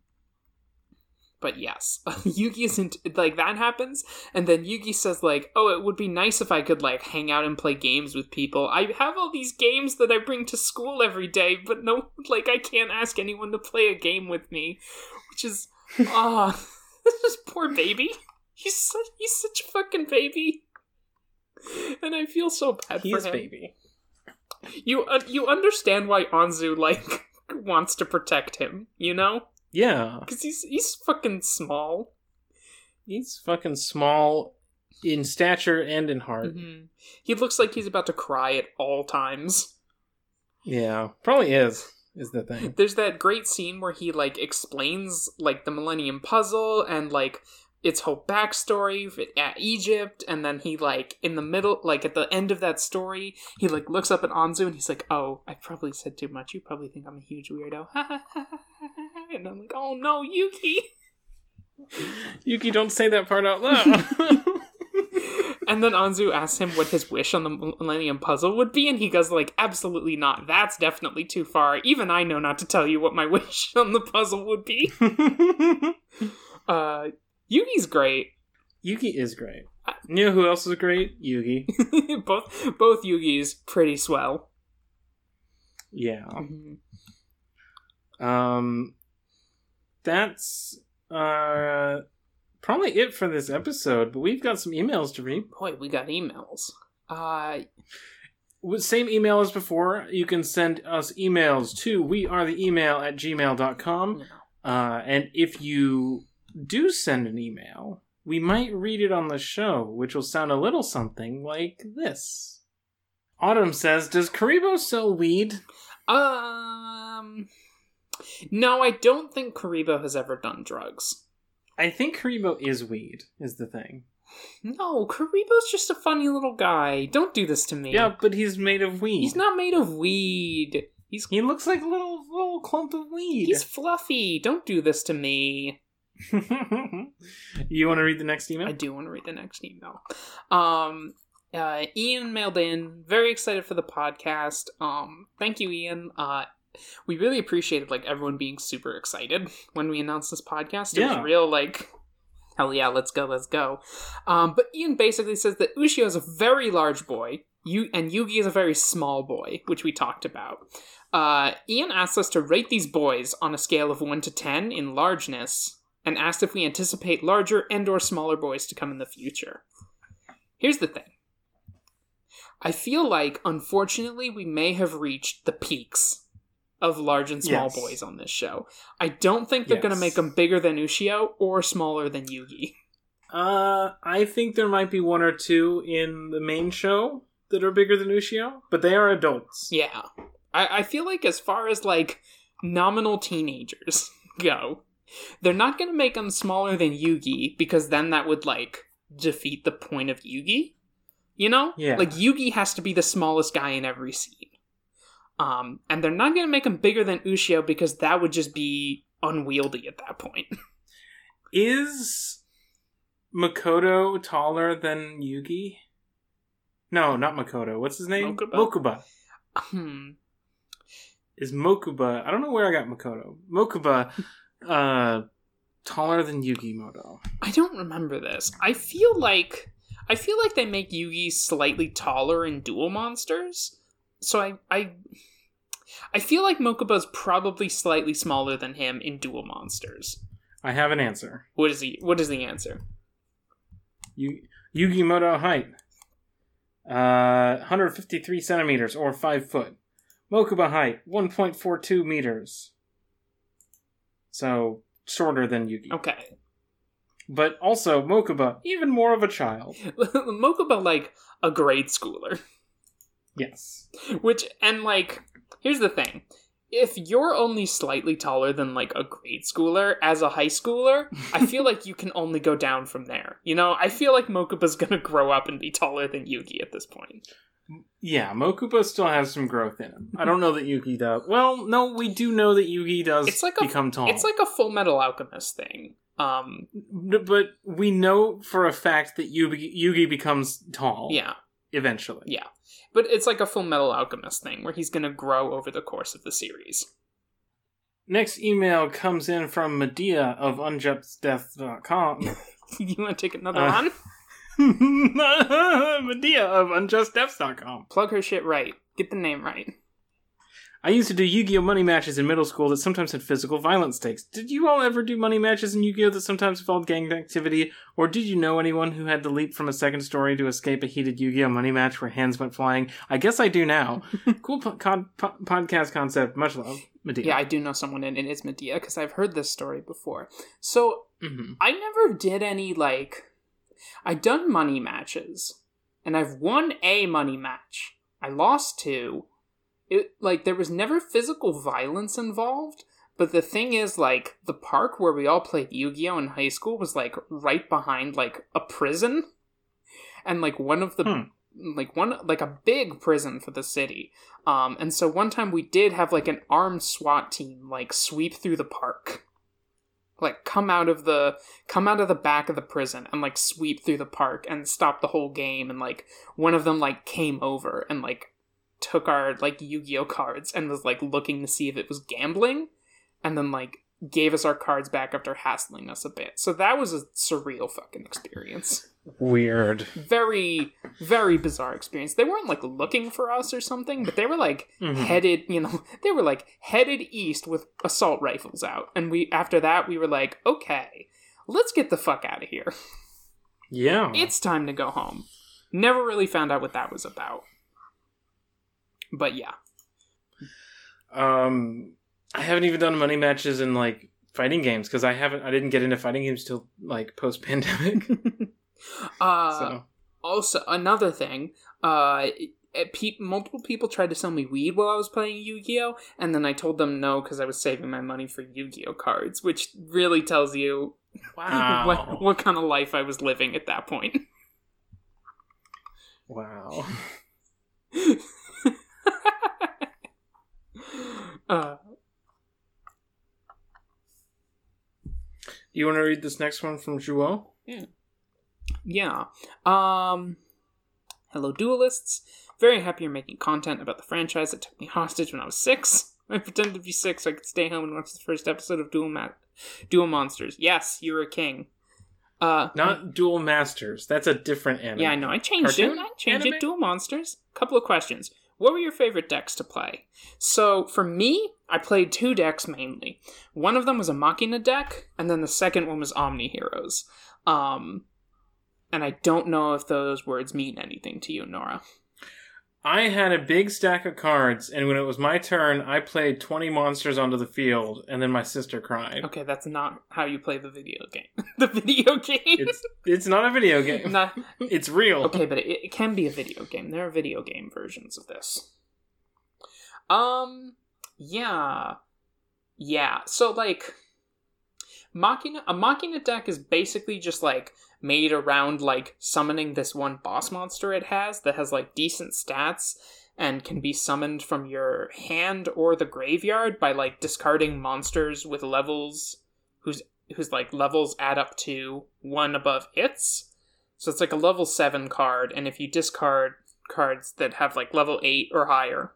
but yes, Yugi isn't like that happens, and then Yugi says like, "Oh, it would be nice if I could like hang out and play games with people. I have all these games that I bring to school every day, but no, like I can't ask anyone to play a game with me." Which is, ah, this is poor baby. He's such, he's such a fucking baby, and I feel so bad he for him. baby. You uh, you understand why Anzu like wants to protect him, you know? Yeah, Because he's he's fucking small. he's fucking small in stature and in heart. hmm He looks like he's about to cry at all times. Yeah, probably is. Is the thing. There's that great scene where he like explains like the Millennium Puzzle and like its whole backstory at Egypt, and then he like in the middle, like at the end of that story, he like looks up at Anzu and he's like, "Oh, I probably said too much. You probably think I'm a huge weirdo." and I'm like, "Oh no, Yuki." Yuki, don't say that part out loud. And then Anzu asks him what his wish on the Millennium Puzzle would be, and he goes like, "Absolutely not. That's definitely too far. Even I know not to tell you what my wish on the puzzle would be." Uh, Yugi's great. Yuki is great. You know who else is great? Yugi. both both Yugi's pretty swell. Yeah. Mhm. Um, that's uh probably it for this episode. But we've got some emails to read. Boy, we got emails. Uh, same email as before. You can send us emails to we are the email at gmail.com. Uh, and if you do send an email, we might read it on the show, which will sound a little something like this. Autumn says, Does Kuriboh sell weed? um, no, I don't think Kuriboh has ever done drugs. I think Kuriboh is weed, is the thing. No, Kuriboh's just a funny little guy. Don't do this to me. Yeah, but he's made of weed. He's not made of weed. He's He looks like a little little clump of weed. he's fluffy. Don't do this to me. you want to read the next email? I do want to read the next email. Um, uh, Ian mailed in, very excited for the podcast. Um, thank you, Ian. Uh, we really appreciated like everyone being super excited when we announced this podcast. It Yeah. was real like, hell yeah, let's go, let's go. Um, but Ian basically says that Ushio is a very large boy, you and Yugi is a very small boy, which we talked about. Uh, Ian asked us to rate these boys on a scale of one to ten in largeness, and asked if we anticipate larger and or smaller boys to come in the future. Here's the thing. I feel like, unfortunately, we may have reached the peaks of large and small Yes. boys on this show. I don't think they're going to make them bigger than Ushio or smaller than Yugi. Uh, I think there might be one or two in the main show that are bigger than Ushio, but they are adults. Yeah. I, I feel like as far as like nominal teenagers go, they're not going to make them smaller than Yugi because then that would like defeat the point of Yugi. You know? Yeah. Like Yugi has to be the smallest guy in every scene. Um, and they're not going to make him bigger than Ushio because that would just be unwieldy at that point. Is Makoto taller than Yugi? No, not Makoto. What's his name? Mokuba? Mokuba. hmm. Is Mokuba? I don't know where I got Makoto. Mokuba, uh, taller than Yugi Muto. I don't remember this. I feel like I feel like they make Yugi slightly taller in Duel Monsters. So I I I feel like Mokuba's probably slightly smaller than him in Duel Monsters. I have an answer. What is he what is the answer? Yu- Yugi Muto height. Uh, 153 centimeters or 5 foot. Mokuba height, 1.42 meters. So, shorter than Yugi. Okay. But also Mokuba, even more of a child. Mokuba like a grade schooler. Yes. Which and like here's the thing. If you're only slightly taller than like a grade schooler as a high schooler, I feel like you can only go down from there. You know, I feel like Mokuba's gonna grow up and be taller than Yugi at this point. Yeah, Mokuba still has some growth in him. I don't know that Yugi does. Well, no, we do know that Yugi does It's like a- become tall. It's like a Full Metal Alchemist thing. Um, but we know for a fact that Yugi, Yugi becomes tall. yeah, eventually. Yeah. But it's like a Full Metal Alchemist thing where he's gonna grow over the course of the series. Next email comes in from Medea of unjustdeath.com. you want to take another Uh, one? Medea of unjustdeaths.com. Plug her shit right. Get the name right. I used to do Yu-Gi-Oh money matches in middle school that sometimes had physical violence stakes. Did you all ever do money matches in Yu-Gi-Oh that sometimes involved gang activity, or did you know anyone who had to leap from a second story to escape a heated Yu-Gi-Oh money match where hands went flying? I guess I do now. cool po- con- po- podcast concept. Much love, Medea. Yeah, I do know someone and it is Medea because I've heard this story before. So hmm I never did any like I done money matches and I've won a money match. I lost two. It like there was never physical violence involved, but the thing is like the park where we all played Yu-Gi-Oh in high school was like right behind like a prison. And like one of the Hmm. like one like a big prison for the city. Um and so one time we did have like an armed SWAT team like sweep through the park like come out of the come out of the back of the prison and like sweep through the park and stop the whole game and like one of them like came over and like took our like Yu-Gi-Oh cards and was like looking to see if it was gambling and then like gave us our cards back after hassling us a bit. So that was a surreal fucking experience. Weird. Very very bizarre experience. They weren't like looking for us or something, but they were like Mhm. headed you know they were like headed east with assault rifles out and we after that we were like okay let's get the fuck out of here Yeah. it's time to go home never really found out what that was about but yeah Um, I haven't even done money matches in like fighting games because I haven't. I didn't get into fighting games till like post pandemic. uh so also another thing uh pe- multiple people tried to sell me weed while I was playing Yu-Gi-Oh, and then I told them no because I was saving my money for Yu-Gi-Oh cards, which really tells you wow, what what kind of life I was living at that point. wow. Uh, You want to read this next one from Jouot? yeah. Um. Hello, duelists. Very happy you're making content about the franchise that took me hostage when I was six. I pretended to be six so I could stay home and watch the first episode of Duel Ma- Duel Monsters. Yes, you were a king. Uh, Not Duel Masters. That's a different anime. yeah, I know. I changed Cartoon? it. I changed Anime? it. Duel Monsters. Couple of questions. What were your favorite decks to play? So for me, I played two decks mainly. One of them was a Machina deck, and then the second one was Omni Heroes. Um, and I don't know if those words mean anything to you, Nora. I had a big stack of cards, and when it was my turn, I played 20 monsters onto the field, and then my sister cried. Okay, that's not how you play the video game. the video game. It's it's not a video game. not It's real. okay, but it, it can be a video game. There are video game versions of this. Um, yeah, yeah. So like, Machina, a Machina deck is basically just like made around like summoning this one boss monster it has that has like decent stats and can be summoned from your hand or the graveyard by like discarding monsters with levels whose whose like levels add up to one above its. So it's like a level 7 card, and if you discard cards that have like level 8 or higher,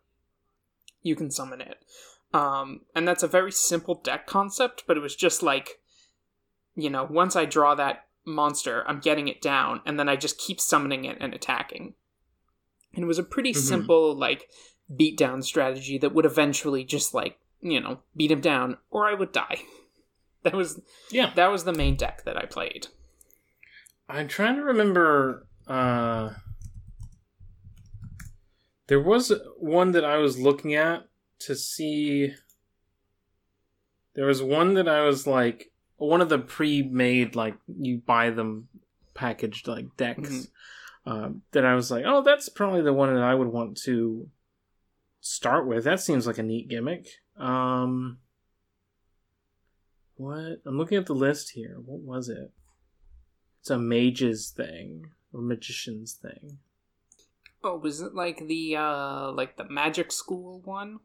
you can summon it. Um, and that's a very simple deck concept, but it was just like, you know, once I draw that monster, I'm getting it down, and then I just keep summoning it and attacking. And it was a pretty Mhm. simple, like, beatdown strategy that would eventually just, like, you know, beat him down, or I would die. That was Yeah. that was the main deck that I played. I'm trying to remember. Uh, there was one that I was looking at to see. There was one that I was like one of the pre-made like you buy them packaged like decks. Mhm. Um, that I was like, oh, that's probably the one that I would want to start with. That seems like a neat gimmick. Um, what? I'm looking at the list here. What was it? It's a mage's thing or magician's thing. Oh, was it like the uh like the magic school one?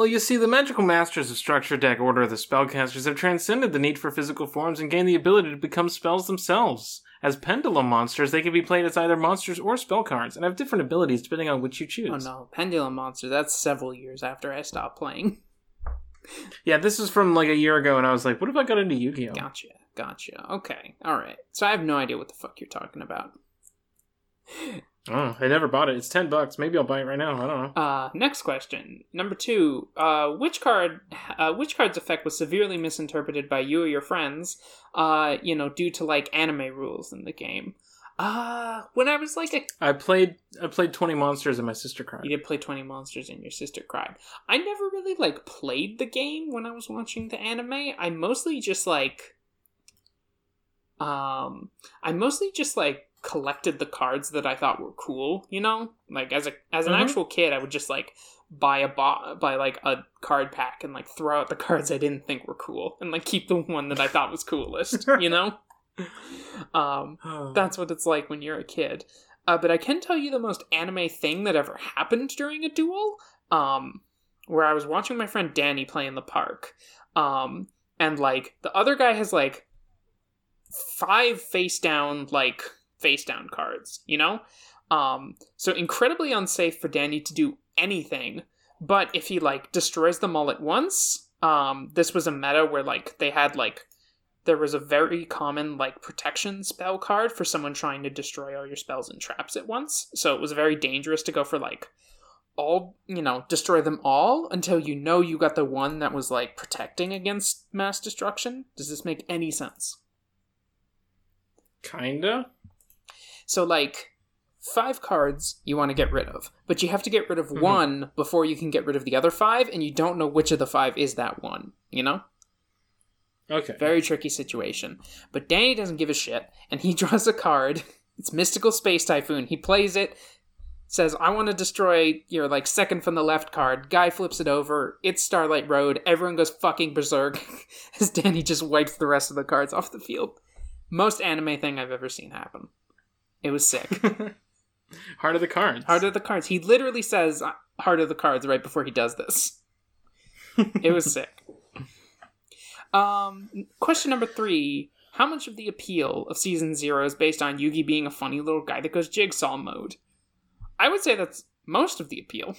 Well, you see, the magical masters of Structure Deck Order of the Spellcasters have transcended the need for physical forms and gained the ability to become spells themselves. As pendulum monsters, they can be played as either monsters or spell cards, and have different abilities depending on which you oh, choose. Oh no, Pendulum Monster. That's several years after I stopped playing. Yeah, this is from like a year ago, and I was like, what if I got into Yu Gi Oh? Gotcha, gotcha. Okay, all right. So I have no idea what the fuck you're talking about. Oh, I never bought it. It's 10 bucks. Maybe I'll buy it right now. I don't know. Uh, next question, number two. Uh, which card, uh, which card's effect was severely misinterpreted by you or your friends? Uh, you know, due to like anime rules in the game. Uh, when I was like a I played I played 20 monsters and my sister cried. You did play 20 Monsters and your sister cried. I never really like played the game when I was watching the anime. I mostly just like um I mostly just like collected the cards that I thought were cool, you know? Like as a as an Mhm. actual kid, I would just like buy a bo- buy like a card pack and like throw out the cards I didn't think were cool and like keep the one that I thought was coolest, you know? Um that's what it's like when you're a kid. Uh, but I can tell you the most anime thing that ever happened during a duel. Um, where I was watching my friend Danny play in the park. Um, and like the other guy has like five face down, like face down cards, you know? Um, so incredibly unsafe for Danny to do anything. But if he like destroys them all at once, um, this was a meta where like they had like there was a very common like protection spell card for someone trying to destroy all your spells and traps at once. So it was very dangerous to go for like all, you know, destroy them all until you know you got the one that was like protecting against mass destruction. Does this make any sense? Kinda. So like five cards you want to get rid of, but you have to get rid of Mhm. one before you can get rid of the other five and you don't know which of the five is that one, you know? Okay. Very tricky situation. But Danny doesn't give a shit, and he draws a card. It's Mystical Space Typhoon. He plays it, says, I want to destroy your like second from the left card. Guy flips it over. It's Starlight Road. Everyone goes fucking berserk as Danny just wipes the rest of the cards off the field. Most anime thing I've ever seen happen. It was sick. Heart of the cards. Heart of the cards. He literally says uh, Heart of the cards right before he does this. It was sick. Um, question number three: How much of the appeal of season zero is based on Yugi being a funny little guy that goes jigsaw mode? I would say that's most of the appeal.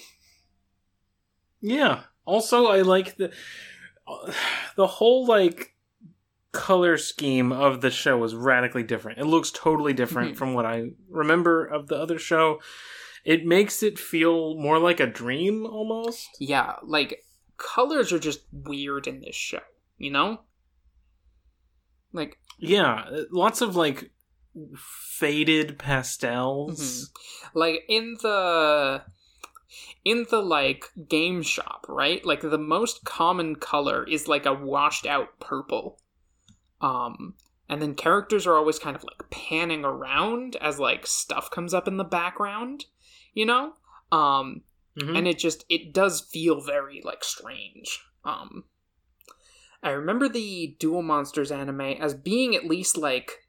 Yeah. Also, I like the the whole like color scheme of the show was radically different. It looks totally different Mhm. from what I remember of the other show. It makes it feel more like a dream almost. Yeah, like colors are just weird in this show. You know, like Yeah, lots of like faded pastels. like in the in the like game shop right like the most common color is like a washed out purple um and then characters are always kind of like panning around as like stuff comes up in the background you know um Mhm. and it just it does feel very like strange um i remember the Duel Monsters anime as being at least like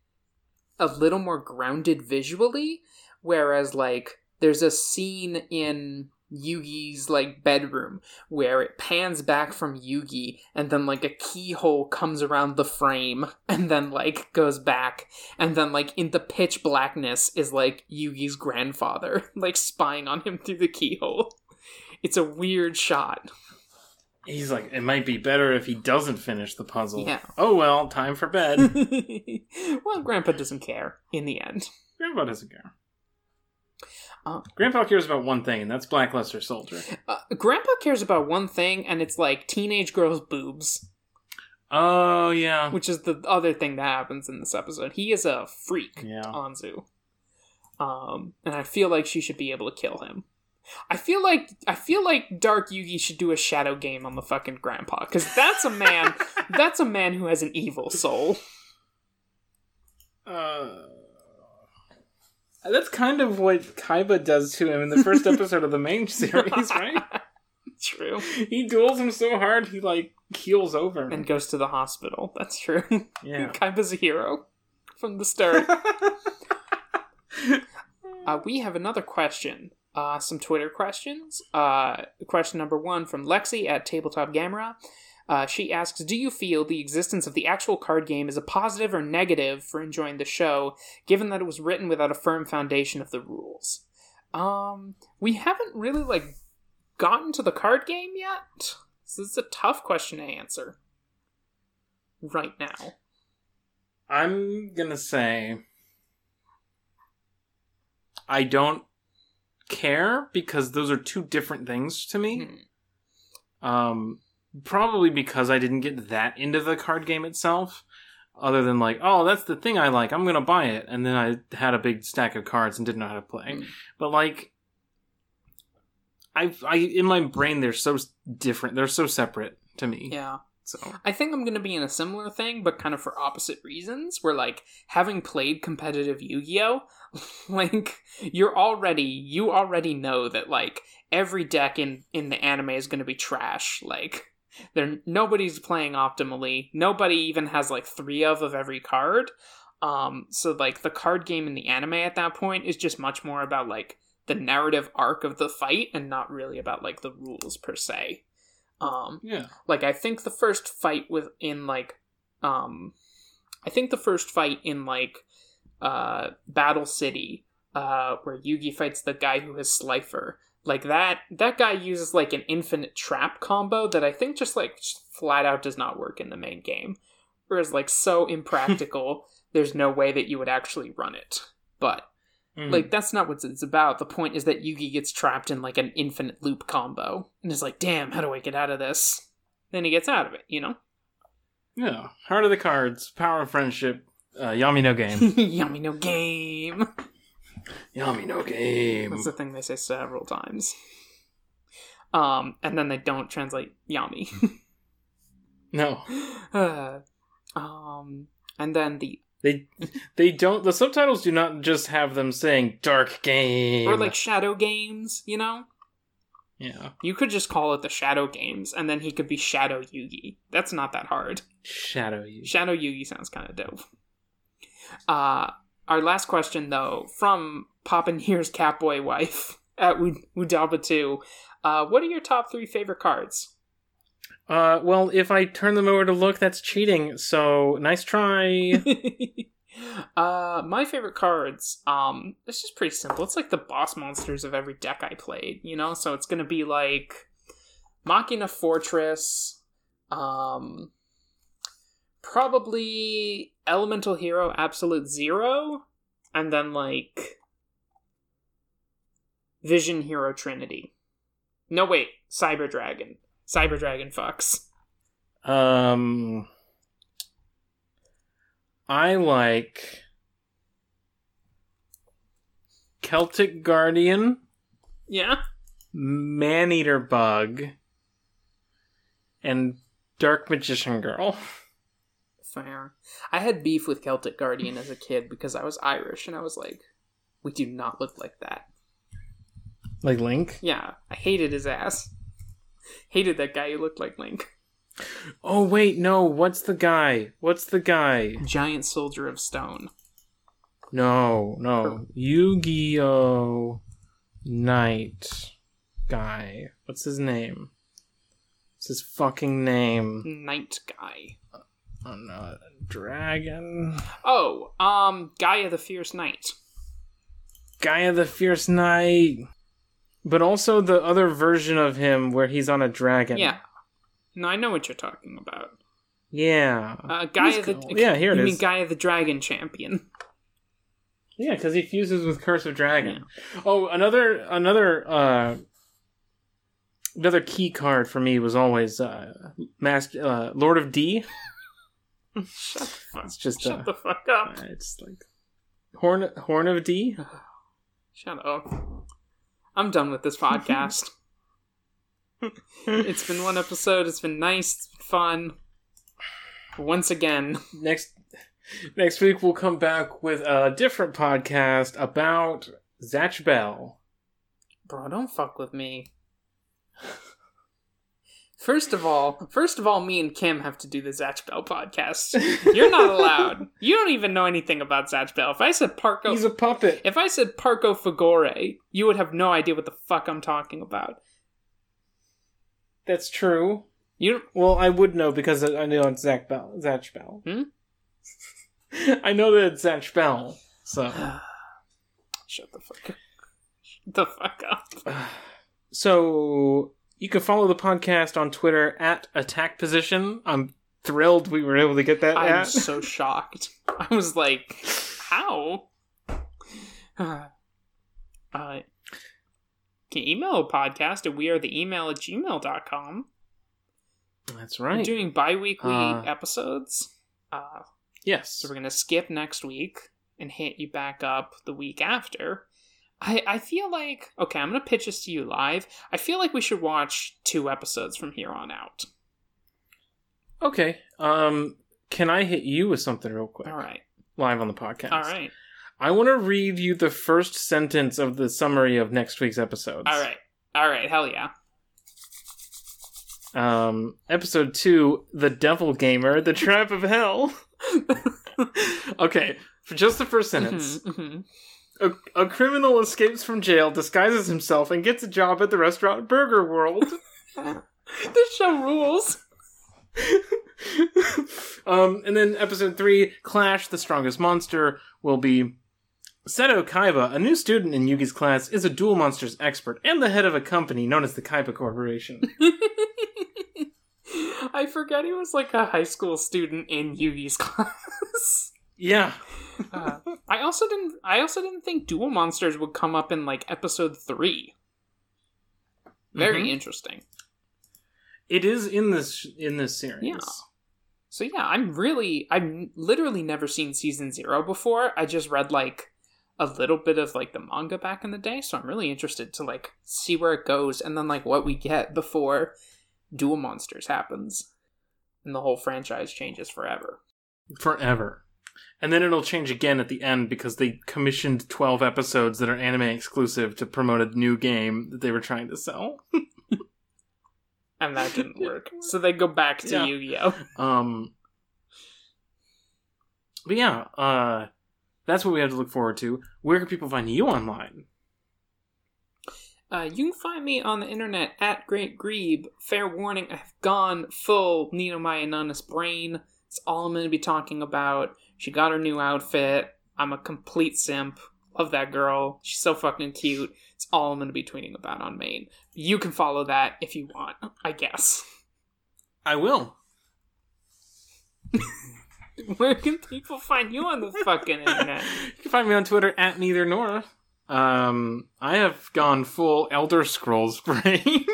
a little more grounded visually whereas like there's a scene in Yugi's like bedroom where it pans back from Yugi and then like a keyhole comes around the frame and then like goes back and then like in the pitch blackness is like Yugi's grandfather like spying on him through the keyhole. It's a weird shot. He's like, it might be better if he doesn't finish the puzzle. Yeah. Oh well, time for bed. well, Grandpa doesn't care in the end. Grandpa doesn't care. Uh. Grandpa cares about one thing, and that's Blackluster Soldier. Uh, Grandpa cares about one thing, and it's like teenage girls' boobs, Oh yeah, which is the other thing that happens in this episode. He is a freak, yeah. Anzu. Um, and I feel like she should be able to kill him. I feel like I feel like Dark Yugi should do a shadow game on the fucking grandpa because that's a man. that's a man who has an evil soul. Uh, that's kind of what Kaiba does to him in the first episode of the main series, right? True. He duels him so hard he like keels over. And goes to the hospital. That's true. yeah. Kaiba's a hero from the start. Uh, we have another question. Uh, some Twitter questions. Uh, question number one from Lexi at Tabletop Gamera. Uh, she asks, "Do you feel the existence of the actual card game is a positive or negative for enjoying the show, given that it was written without a firm foundation of the rules?" Um, we haven't really like gotten to the card game yet, so this is a tough question to answer right now. I'm gonna say I don't care because those are two different things to me. Hmm. Um, probably because I didn't get that into the card game itself. Other than like, oh, that's the thing I like. I'm gonna buy it, and then I had a big stack of cards and didn't know how to play. Hmm. But like, I, I in my brain they're so different. They're so separate to me. Yeah. So I think I'm going to be in a similar thing, but kind of for opposite reasons. Where, like, having played competitive Yu Gi Oh! like, you're already, you already know that, like, every deck in, in the anime is going to be trash. Like, there, nobody's playing optimally. Nobody even has, like, three of of every card. Um, so, like, the card game in the anime at that point is just much more about, like, the narrative arc of the fight and not really about, like, the rules per se. Um, yeah, like I think the first fight with in like um I think the first fight in like uh Battle City uh where Yugi fights the guy who has Slifer like that that guy uses like an infinite trap combo that I think just like just flat out does not work in the main game whereas like so impractical there's no way that you would actually run it but Mm. like that's not what it's about. The point is that Yugi gets trapped in like an infinite loop combo and is like, "Damn, how do I get out of this?" Then he gets out of it, you know. yeah. Heart of the cards, power of friendship. Uh, Yami no game. Yummy no game. Yami no game. That's the thing they say several times. Um, and then they don't translate Yami. No, Uh, um, and then the they they don't. The subtitles do not just have them saying "dark game" or like shadow games, you know. yeah, You could just call it the shadow games, and then he could be Shadow Yugi. That's not that hard. shadow you. Shadow Yugi sounds kind of dope. Uh, our last question, though, from Poppin' Here's Catboy Wife at Udalba 2. Uh, what are your top three favorite cards? Uh, well, if I turn them over to look, that's cheating. So nice try. uh, my favorite cards, um, it's just pretty simple. It's like the boss monsters of every deck I played, you know? So it's gonna be like Machina Fortress, um, probably Elemental Hero Absolute Zero, and then like Vision Hero Trinity. No, wait, Cyber Dragon. Cyber Dragon fucks. um, I like Celtic Guardian, Yeah? Maneater Bug, and Dark Magician Girl. Fair. I had beef with Celtic Guardian as a kid because I was Irish and I was like, we do not look like that. Like Link. Yeah, I hated his ass. Hated that guy who looked like Link. Oh wait, no. What's the guy? What's the guy? Giant soldier of stone. No, no. Yu-Gi-Oh! Knight guy. What's his name? What's his fucking name? Knight guy. Oh no, dragon. Oh, um, Gaia the Fierce Knight. Gaia the Fierce Knight. But also the other version of him where he's on a dragon. Yeah. No, I know what you're talking about. Yeah. Uh, Gaia the cool. Yeah, here it you is. mean Gaia the Dragon Champion? Yeah, because he fuses with Curse of Dragon. Oh, another another uh another key card for me was always uh Master uh, Lord of D. Shut the fuck. Up. It's just Shut uh, the fuck up. it's like Horn Horn of D. Shut up. I'm done with this podcast. it's been one episode. It's been nice. It's been fun. Once again, next next week we'll come back with a different podcast about Zatch Bell. bro, don't fuck with me. First of all, first of all, me and Kim have to do the Zatch Bell podcast. You're not allowed. You don't even know anything about Zatch Bell. If I said Parco, He's a puppet. if I said Parco Folgore, you would have no idea what the fuck I'm talking about. That's true. You Well, I would know because I I know it's Zach Bell. Zatch Bell. Hmm? I know that it's Zatch Bell. So, shut the fuck up. Shut the fuck up. so you can follow the podcast on Twitter at Attack Position. I'm thrilled we were able to get that. I'm at. so shocked. I was like, how? uh, can email a podcast at we are the email at gmail.com. That's right. We're doing bi weekly Uh, episodes. Uh, yes. so we're going to skip next week and hit you back up the week after. I, I feel like, okay, I'm going to pitch this to you live. I feel like we should watch two episodes from here on out. Okay. Um, can I hit you with something real quick? All right. Live on the podcast. All right. I want to read you the first sentence of the summary of next week's episodes. All right. All right. Hell yeah. Um, episode two, The Devil Gamer, The Trap of Hell. okay, for just the first sentence. Mhm, mhm. A, a criminal escapes from jail, disguises himself, and gets a job at the restaurant Burger World. this show rules. um, and then episode three, Clash, the strongest monster, will be Seto Kaiba, a new student in Yugi's class, is a Duel Monsters expert and the head of a company known as the Kaiba Corporation. I forgot he was like a high school student in Yugi's class. Yeah. Uh, I also didn't. I also didn't think Duel Monsters would come up in like episode three. Very Mhm. interesting. It is in this in this series. Yeah. So yeah, I'm really. I've literally never seen season zero before. I just read like a little bit of like the manga back in the day, so I'm really interested to like see where it goes and then like what we get before Duel Monsters happens, and the whole franchise changes forever. Forever. And then it'll change again at the end because they commissioned 12 episodes that are anime exclusive to promote a new game that they were trying to sell. And that didn't work. So they go back to Yeah. Yu-Gi-Oh. Um But yeah, uh that's what we have to look forward to. Where can people find you online? Uh, you can find me on the internet at Great Grebe. Fair warning, I have gone full Ninomae Ina'nis brain. It's all I'm going to be talking about. She got her new outfit. I'm a complete simp. Love that girl. She's so fucking cute. It's all I'm going to be tweeting about on main. You can follow that if you want, I guess. I will. Where can people find you on the fucking internet? You can find me on Twitter at neither Nora. Um I have gone full Elder Scrolls brain.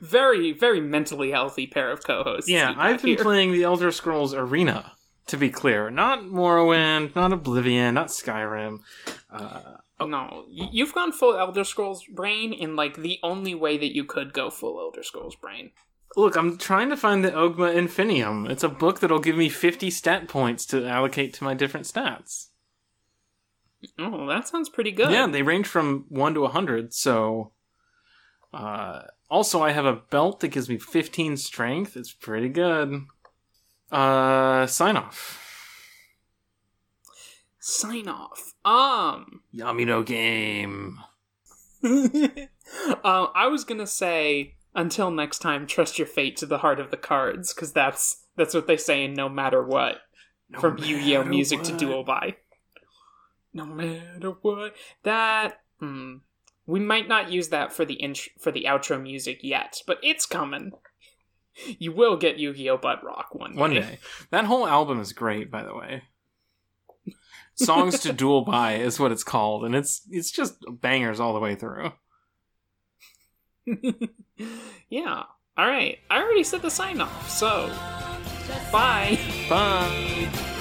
Very, very mentally healthy pair of co-hosts. Yeah, I've been here. playing the Elder Scrolls Arena, to be clear. Not Morrowind, not Oblivion, not Skyrim. Uh, oh. No, you've gone full Elder Scrolls brain in like the only way that you could go full Elder Scrolls brain. look, I'm trying to find the Ogma Infinium. It's a book that'll give me 50 stat points to allocate to my different stats. Oh, that sounds pretty good. Yeah, they range from 1 to 100, so. Uh, also, I have a belt that gives me 15 strength. It's pretty good. Uh, sign off. Sign off. Um, Yamino game. uh, I was gonna say until next time, trust your fate to the heart of the cards, because that's that's what they say in No Matter What No from Yu-Gi-Oh matter music to what. Duel By. No matter what that. Hmm. We might not use that for the int- for the outro music yet, but it's coming. You will get Yu-Gi-Oh! Butt Rock one day. One day. That whole album is great, by the way. Songs to Duel By is what it's called, and it's it's just bangers all the way through. yeah. All right. I already said the sign off, so bye. Bye.